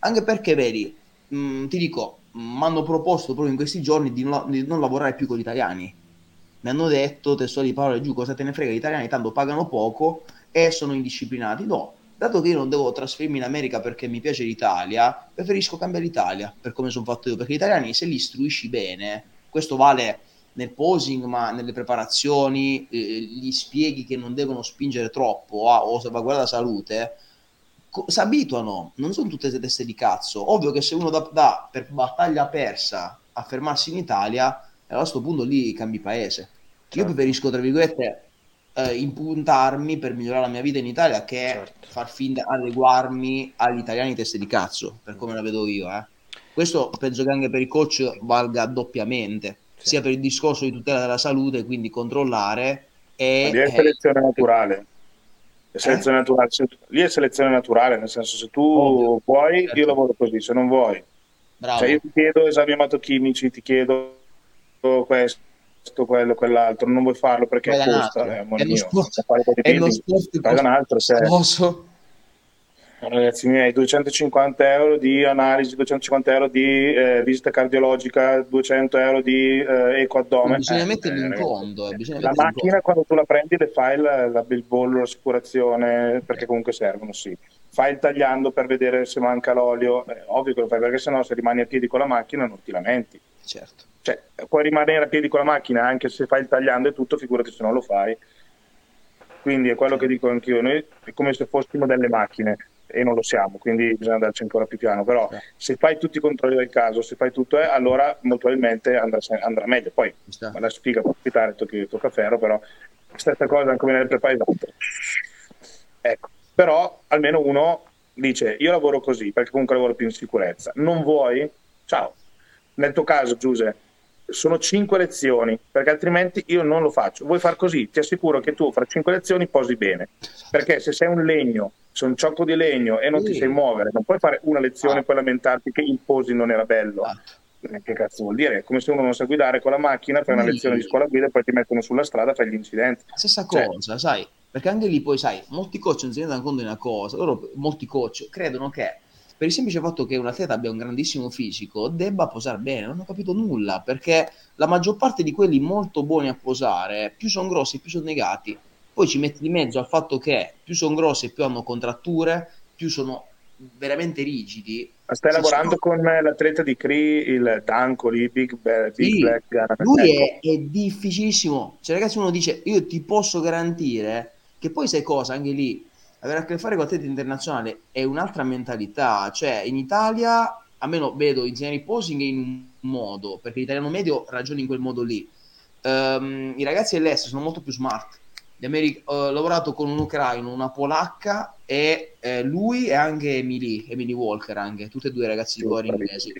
anche perché vedi, mh, mm, ti dico, mi hanno proposto proprio in questi giorni di non, di non lavorare più con gli italiani mi hanno detto, testuali parole giù, cosa te ne frega, gli italiani tanto pagano poco e sono indisciplinati. No, dato che io non devo trasferirmi in America perché mi piace l'Italia, preferisco cambiare l'Italia per come sono fatto io, perché gli italiani se li istruisci bene, questo vale nel posing, ma nelle preparazioni, eh, gli spieghi che non devono spingere troppo a, o salvaguarda la salute, co- si abituano, non sono tutte teste di cazzo. Ovvio che se uno dà, da per battaglia persa a fermarsi in Italia, a questo punto lì cambi paese. Certo. Io preferisco, tra virgolette, eh, impuntarmi per migliorare la mia vita in Italia che certo. far finta adeguarmi agli italiani teste di cazzo, per come la vedo io. Eh. Questo penso che anche per il coach valga doppiamente, sì. sia per il discorso di tutela della salute, quindi controllare e... Lì è selezione naturale. È selezione eh? naturale. Lì è selezione naturale, nel senso se tu Ovvio. vuoi, certo. io lavoro così, se non vuoi. Bravo. Cioè io ti chiedo esami ematochimici, ti chiedo questo questo, quello, quell'altro, non vuoi farlo perché Vai costa, eh, è, lo sport, è lo sport fai un altro, se... Ragazzi miei, 250 euro di analisi, 250 euro di eh, visita cardiologica, 200 euro di eh, ecoaddome. Bisogna eh, metterli in conto. Eh, la macchina quando tu la prendi le fai la, la, il bollo, l'assicurazione, perché comunque servono, sì. Fai il tagliando per vedere se manca l'olio, eh, ovvio che lo fai perché sennò se rimani a piedi con la macchina non ti lamenti. Certo cioè, puoi rimanere a piedi con la macchina anche se fai il tagliando e tutto, figurati se non lo fai. Quindi è quello che dico anch'io, noi è come se fossimo delle macchine e non lo siamo, quindi bisogna andarci ancora più piano, però se fai tutti i controlli del caso, se fai tutto, eh, allora molto probabilmente andrà, andrà, meglio. Poi la sfiga può capitare, tocchi, tocca ferro, però stessa cosa anche nelle preparate. Ecco, però almeno uno dice io lavoro così perché comunque lavoro più in sicurezza. Non vuoi? Ciao. Nel tuo caso, Giuseppe, sono cinque lezioni, perché altrimenti io non lo faccio. Vuoi far così? Ti assicuro che tu fra cinque lezioni posi bene, perché se sei un legno, sei un ciocco di legno e non sì. ti sai muovere, non puoi fare una lezione ah. e poi lamentarti che il posi non era bello. Ah. Che cazzo vuol dire? È come se uno non sa guidare con la macchina, fai una lezione di scuola guida e poi ti mettono sulla strada, fai gli incidenti. Stessa cioè, cosa, sai? Perché anche lì poi, sai, molti coach non si rendono conto di una cosa, loro, molti coach credono che per il semplice fatto che un atleta abbia un grandissimo fisico debba posare bene. Non ho capito nulla perché la maggior parte di quelli molto buoni a posare, più sono grossi, più sono negati. Poi ci metti di mezzo al fatto che più sono grossi, più hanno contratture, più sono veramente rigidi. Ma stai lavorando sono... con l'atleta di Cree, il Dancoli, Big, Big sì, Black. Lui è, è, difficilissimo. Cioè, ragazzi, uno dice: Io ti posso garantire che poi sai cosa, anche lì avere a che fare con atleti internazionali è un'altra mentalità, cioè in Italia almeno vedo insegnare posing in un modo, perché l'italiano medio ragiona in quel modo lì. Um, I ragazzi dell'est sono molto più smart. Americ- ho lavorato con un ucraino, una polacca e eh, lui e anche Emily, Emily Walker, anche tutti e due ragazzi di cuore inglesi.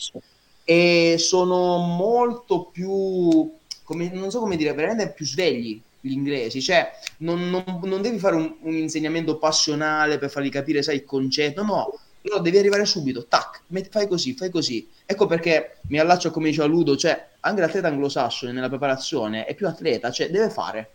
E sono molto più, come, non so come dire, veramente più svegli gli inglesi, cioè non, non, non devi fare un, un, insegnamento passionale per fargli capire, sai, il concetto, no, però devi arrivare subito, tac, met, fai così, fai così. Ecco perché mi allaccio come diceva Ludo, cioè anche l'atleta anglosassone nella preparazione è più atleta, cioè deve fare.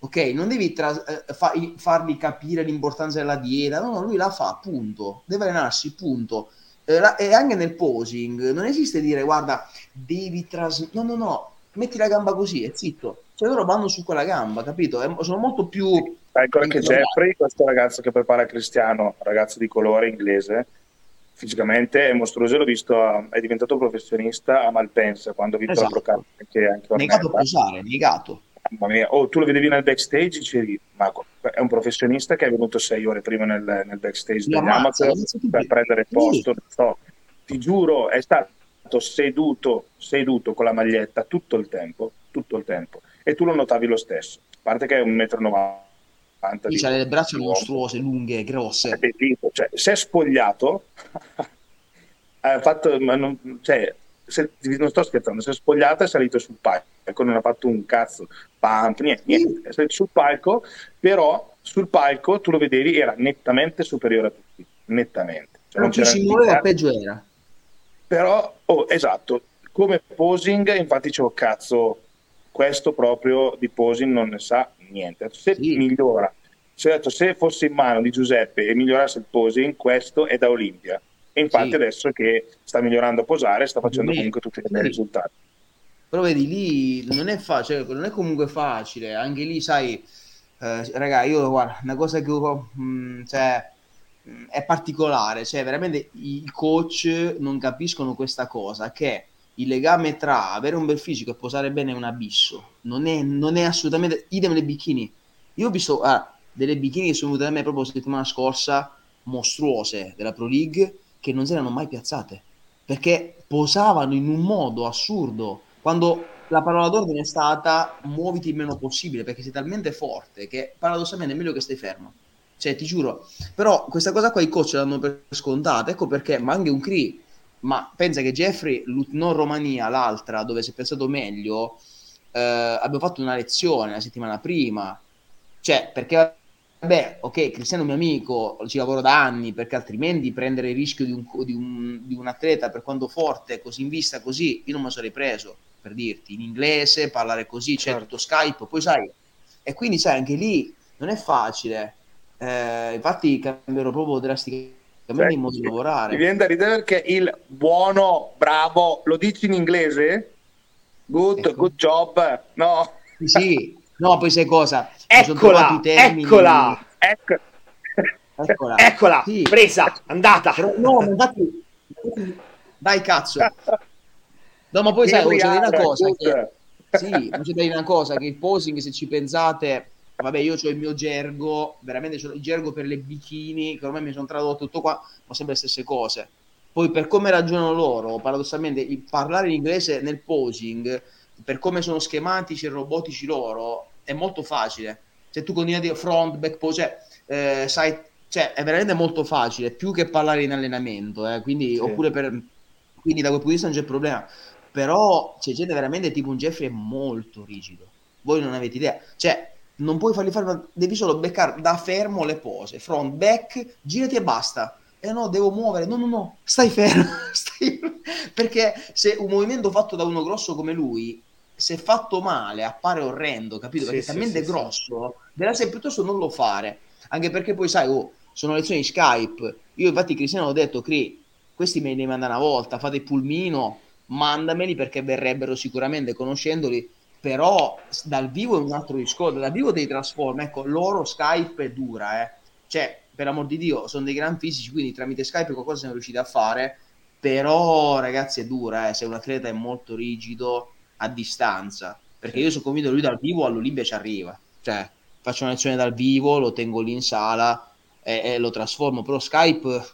Ok, non devi tra- eh, fa- fargli capire l'importanza della dieta, no, no, lui la fa, punto. Deve allenarsi, punto. Eh, e anche nel posing non esiste dire guarda, devi trasmettere. No, no, no, metti la gamba così e zitto. Cioè loro vanno su quella gamba, capito? È- sono molto più... Ecco anche Jeffrey, questo ragazzo che prepara Cristiano, ragazzo di colore inglese, fisicamente è mostruoso, l'ho visto, è diventato professionista a Malpensa quando vinto Esatto. Cup, che è anche Negato a posare, negato. Mamma mia, oh, tu lo vedevi nel backstage, dicevi, ma è un professionista che è venuto sei ore prima nel, nel backstage degli amateur per prendere posto, so. Ti giuro, è stato seduto, seduto con la maglietta tutto il tempo, tutto il tempo. E tu lo notavi lo stesso, a parte che è un metro e novanta Sì, di- c'ha le braccia mostruose, lunghe, grosse. cioè, si è spogliato, ha fatto, non, cioè, se- non sto scherzando, si è spogliato e è salito sul palco, non ha fatto un cazzo, pump, niente, niente, è salito sul palco, però sul palco tu lo vedevi, era nettamente superiore a tutti, nettamente. Cioè, Non più si muoveva, peggio era. Però, oh, esatto, come posing, infatti dicevo, cazzo, questo proprio di posing non ne sa niente. Se Sì. migliora, se, se fosse in mano di Giuseppe e migliorasse il posing, questo è da Olimpia. E infatti Sì. adesso che sta migliorando a posare, sta facendo Sì. comunque tutti i bei risultati. Però vedi, lì non è facile, non è comunque facile. Anche lì, sai, eh, raga, io guarda, una cosa che mh, cioè, mh, è particolare, cioè veramente i coach non capiscono questa cosa, che il legame tra avere un bel fisico e posare bene è un abisso. Non è, non è assolutamente... Idem le bikini. Io ho visto ah, delle bikini che sono venute da me proprio settimana scorsa, mostruose, della Pro League, che non si erano mai piazzate. Perché posavano in un modo assurdo. Quando la parola d'ordine è stata muoviti il meno possibile, perché sei talmente forte che paradossalmente è meglio che stai fermo. Cioè, ti giuro. Però questa cosa qua i coach l'hanno per scontata. Ecco perché, ma anche un CRI. Ma pensa che Jeffrey, non Romania, l'altra, dove si è pensato meglio, eh, abbiamo fatto una lezione la settimana prima. Cioè, perché, vabbè, ok, Cristiano è un mio amico, ci lavoro da anni, perché altrimenti prendere il rischio di un, di un, di un atleta per quanto forte, così in vista, così, io non me lo sarei preso, per dirti, in inglese, parlare così, c'è Certo. tutto Skype, poi sai, e quindi sai, anche lì non è facile. Eh, infatti cambierò proprio drasticamente il modo di Mi lavorare. viene da ridere perché il buono, bravo, lo dici in inglese? Good, Ecco. good job. No, Sì, no, poi sai cosa? Mi Eccola, eccola, ecco. Eccola. eccola, Sì. presa, andata. No, infatti, dai cazzo. No, ma poi sai, c'è una cosa che, sì, ma c'è da dire una cosa che il posing, se ci pensate, vabbè, io ho il mio gergo, veramente il gergo per le bikini, che ormai mi sono tradotto tutto qua, ma sempre le stesse cose. Poi per come ragionano loro, paradossalmente, parlare in inglese nel posing, per come sono schematici e robotici loro, è molto facile. Se tu continui a dire front, back pose, cioè, eh, sai, cioè, è veramente molto facile, più che parlare in allenamento, eh, quindi, Sì. oppure per, quindi da quel punto di vista non c'è problema. Però c'è gente veramente tipo un Jeffrey è molto rigido. Voi non avete idea. Cioè, non puoi fargli fare una... Devi solo beccare da fermo le pose. Front, back, girati e basta. E no, devo muovere. No, no, no, stai fermo. Stai... Perché se un movimento fatto da uno grosso come lui, se fatto male, appare orrendo, capito? Sì, Perché sì, è talmente sì, sì. grosso, della serie piuttosto non lo fare. Anche perché poi sai, oh, sono lezioni di Skype. Io infatti Cristiano ho detto, Cri, questi me li mandare una volta, fate il pulmino, mandameli perché verrebbero sicuramente conoscendoli, però dal vivo è un altro discorso, dal vivo ti trasforma, ecco, loro Skype è dura, eh. Cioè, per amor di Dio, sono dei gran fisici, quindi tramite Skype qualcosa siamo riusciti a fare, però ragazzi è dura, eh, se un atleta è molto rigido a distanza, perché io sono convinto che lui dal vivo all'Olimpia ci arriva, cioè faccio una lezione dal vivo, lo tengo lì in sala e, e lo trasformo, però Skype,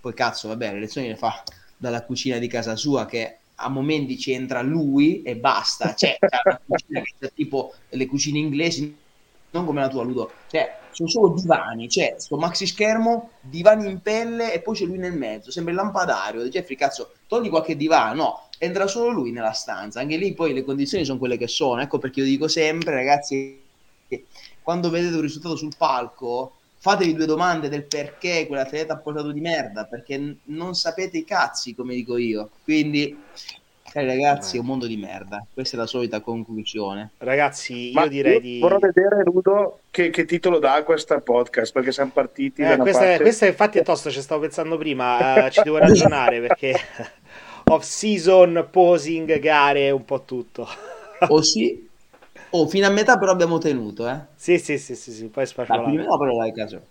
poi cazzo, vabbè, le lezioni le fa dalla cucina di casa sua che a momenti ci entra lui e basta, cioè cucina che tipo le cucine inglesi, non come la tua Ludo, cioè sono solo divani, c'è sto maxi schermo, divani in pelle e poi c'è lui nel mezzo, sembra il lampadario, Jeffrey cazzo, togli qualche divano, no, entra solo lui nella stanza, anche lì poi le condizioni sono quelle che sono, ecco perché io dico sempre ragazzi quando vedete un risultato sul palco, fatevi due domande del perché quell'atleta ha portato di merda, perché n- non sapete i cazzi, come dico io. Quindi, cari ragazzi, è un mondo di merda. Questa è la solita conclusione. Ragazzi, io Ma direi io di... vorrei vedere, Ludo, che, che titolo dà a questa podcast, perché siamo partiti da Eh, questa, è, parte... questa infatti è tosta, ci stavo pensando prima, eh, ci devo ragionare perché off season, posing, gare, un po' tutto. O sì, o fino a metà però abbiamo tenuto, eh. Sì, sì, sì, sì, sì, poi Dai, spacciolato. prima no, però dai, caso.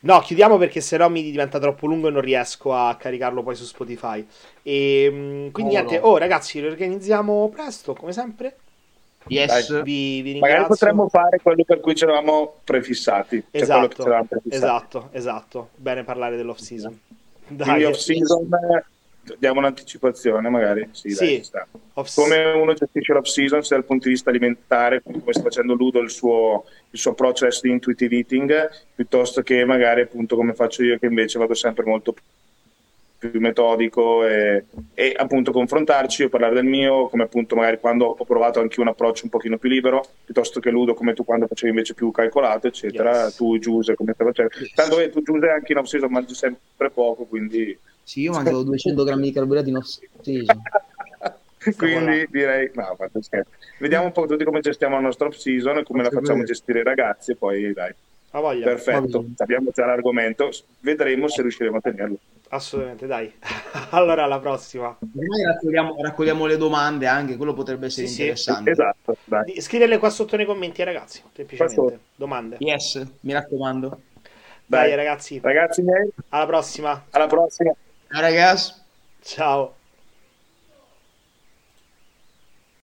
No, chiudiamo perché sennò mi diventa troppo lungo e non riesco a caricarlo poi su Spotify. E, mm, quindi No, niente, no. oh ragazzi, lo organizziamo presto, come sempre. Yes. Vi, vi Magari ringrazio. potremmo fare quello per cui ci eravamo prefissati. Cioè Esatto, prefissati. esatto, esatto. Bene parlare dell'off season. Quindi Dai, off season diamo un'anticipazione, magari. Sì, dai, Sì. off- Come uno gestisce l'off season sia dal punto di vista alimentare, come sta facendo Ludo il suo, il suo approccio di intuitive eating, piuttosto che magari appunto come faccio io che invece vado sempre molto più metodico e, e appunto confrontarci o parlare del mio, come appunto magari quando ho provato anche un approccio un pochino più libero, piuttosto che Ludo come tu quando facevi invece più calcolato, eccetera, Yes. tu Giuse come stai facendo. Tanto che tu Giuse anche in off season mangi sempre poco, quindi, Sì, io mangiavo 200 grammi di carburati in off season. quindi direi, no, fate scherzo. Vediamo un po' tutti come gestiamo la nostra off season e come la facciamo gestire i ragazzi e poi dai. Ha voglia. Perfetto, abbiamo già l'argomento, vedremo se riusciremo a tenerlo. Assolutamente, dai. allora, alla prossima. Ormai raccogliamo, raccogliamo le domande anche, quello potrebbe essere Sì, sì. interessante. Esatto, dai. Scriverle qua sotto nei commenti, ragazzi. Semplicemente. Domande. Yes, mi raccomando. Dai, Dai. ragazzi. Ragazzi miei, Alla prossima. alla prossima. Ciao ragazzi. Ciao.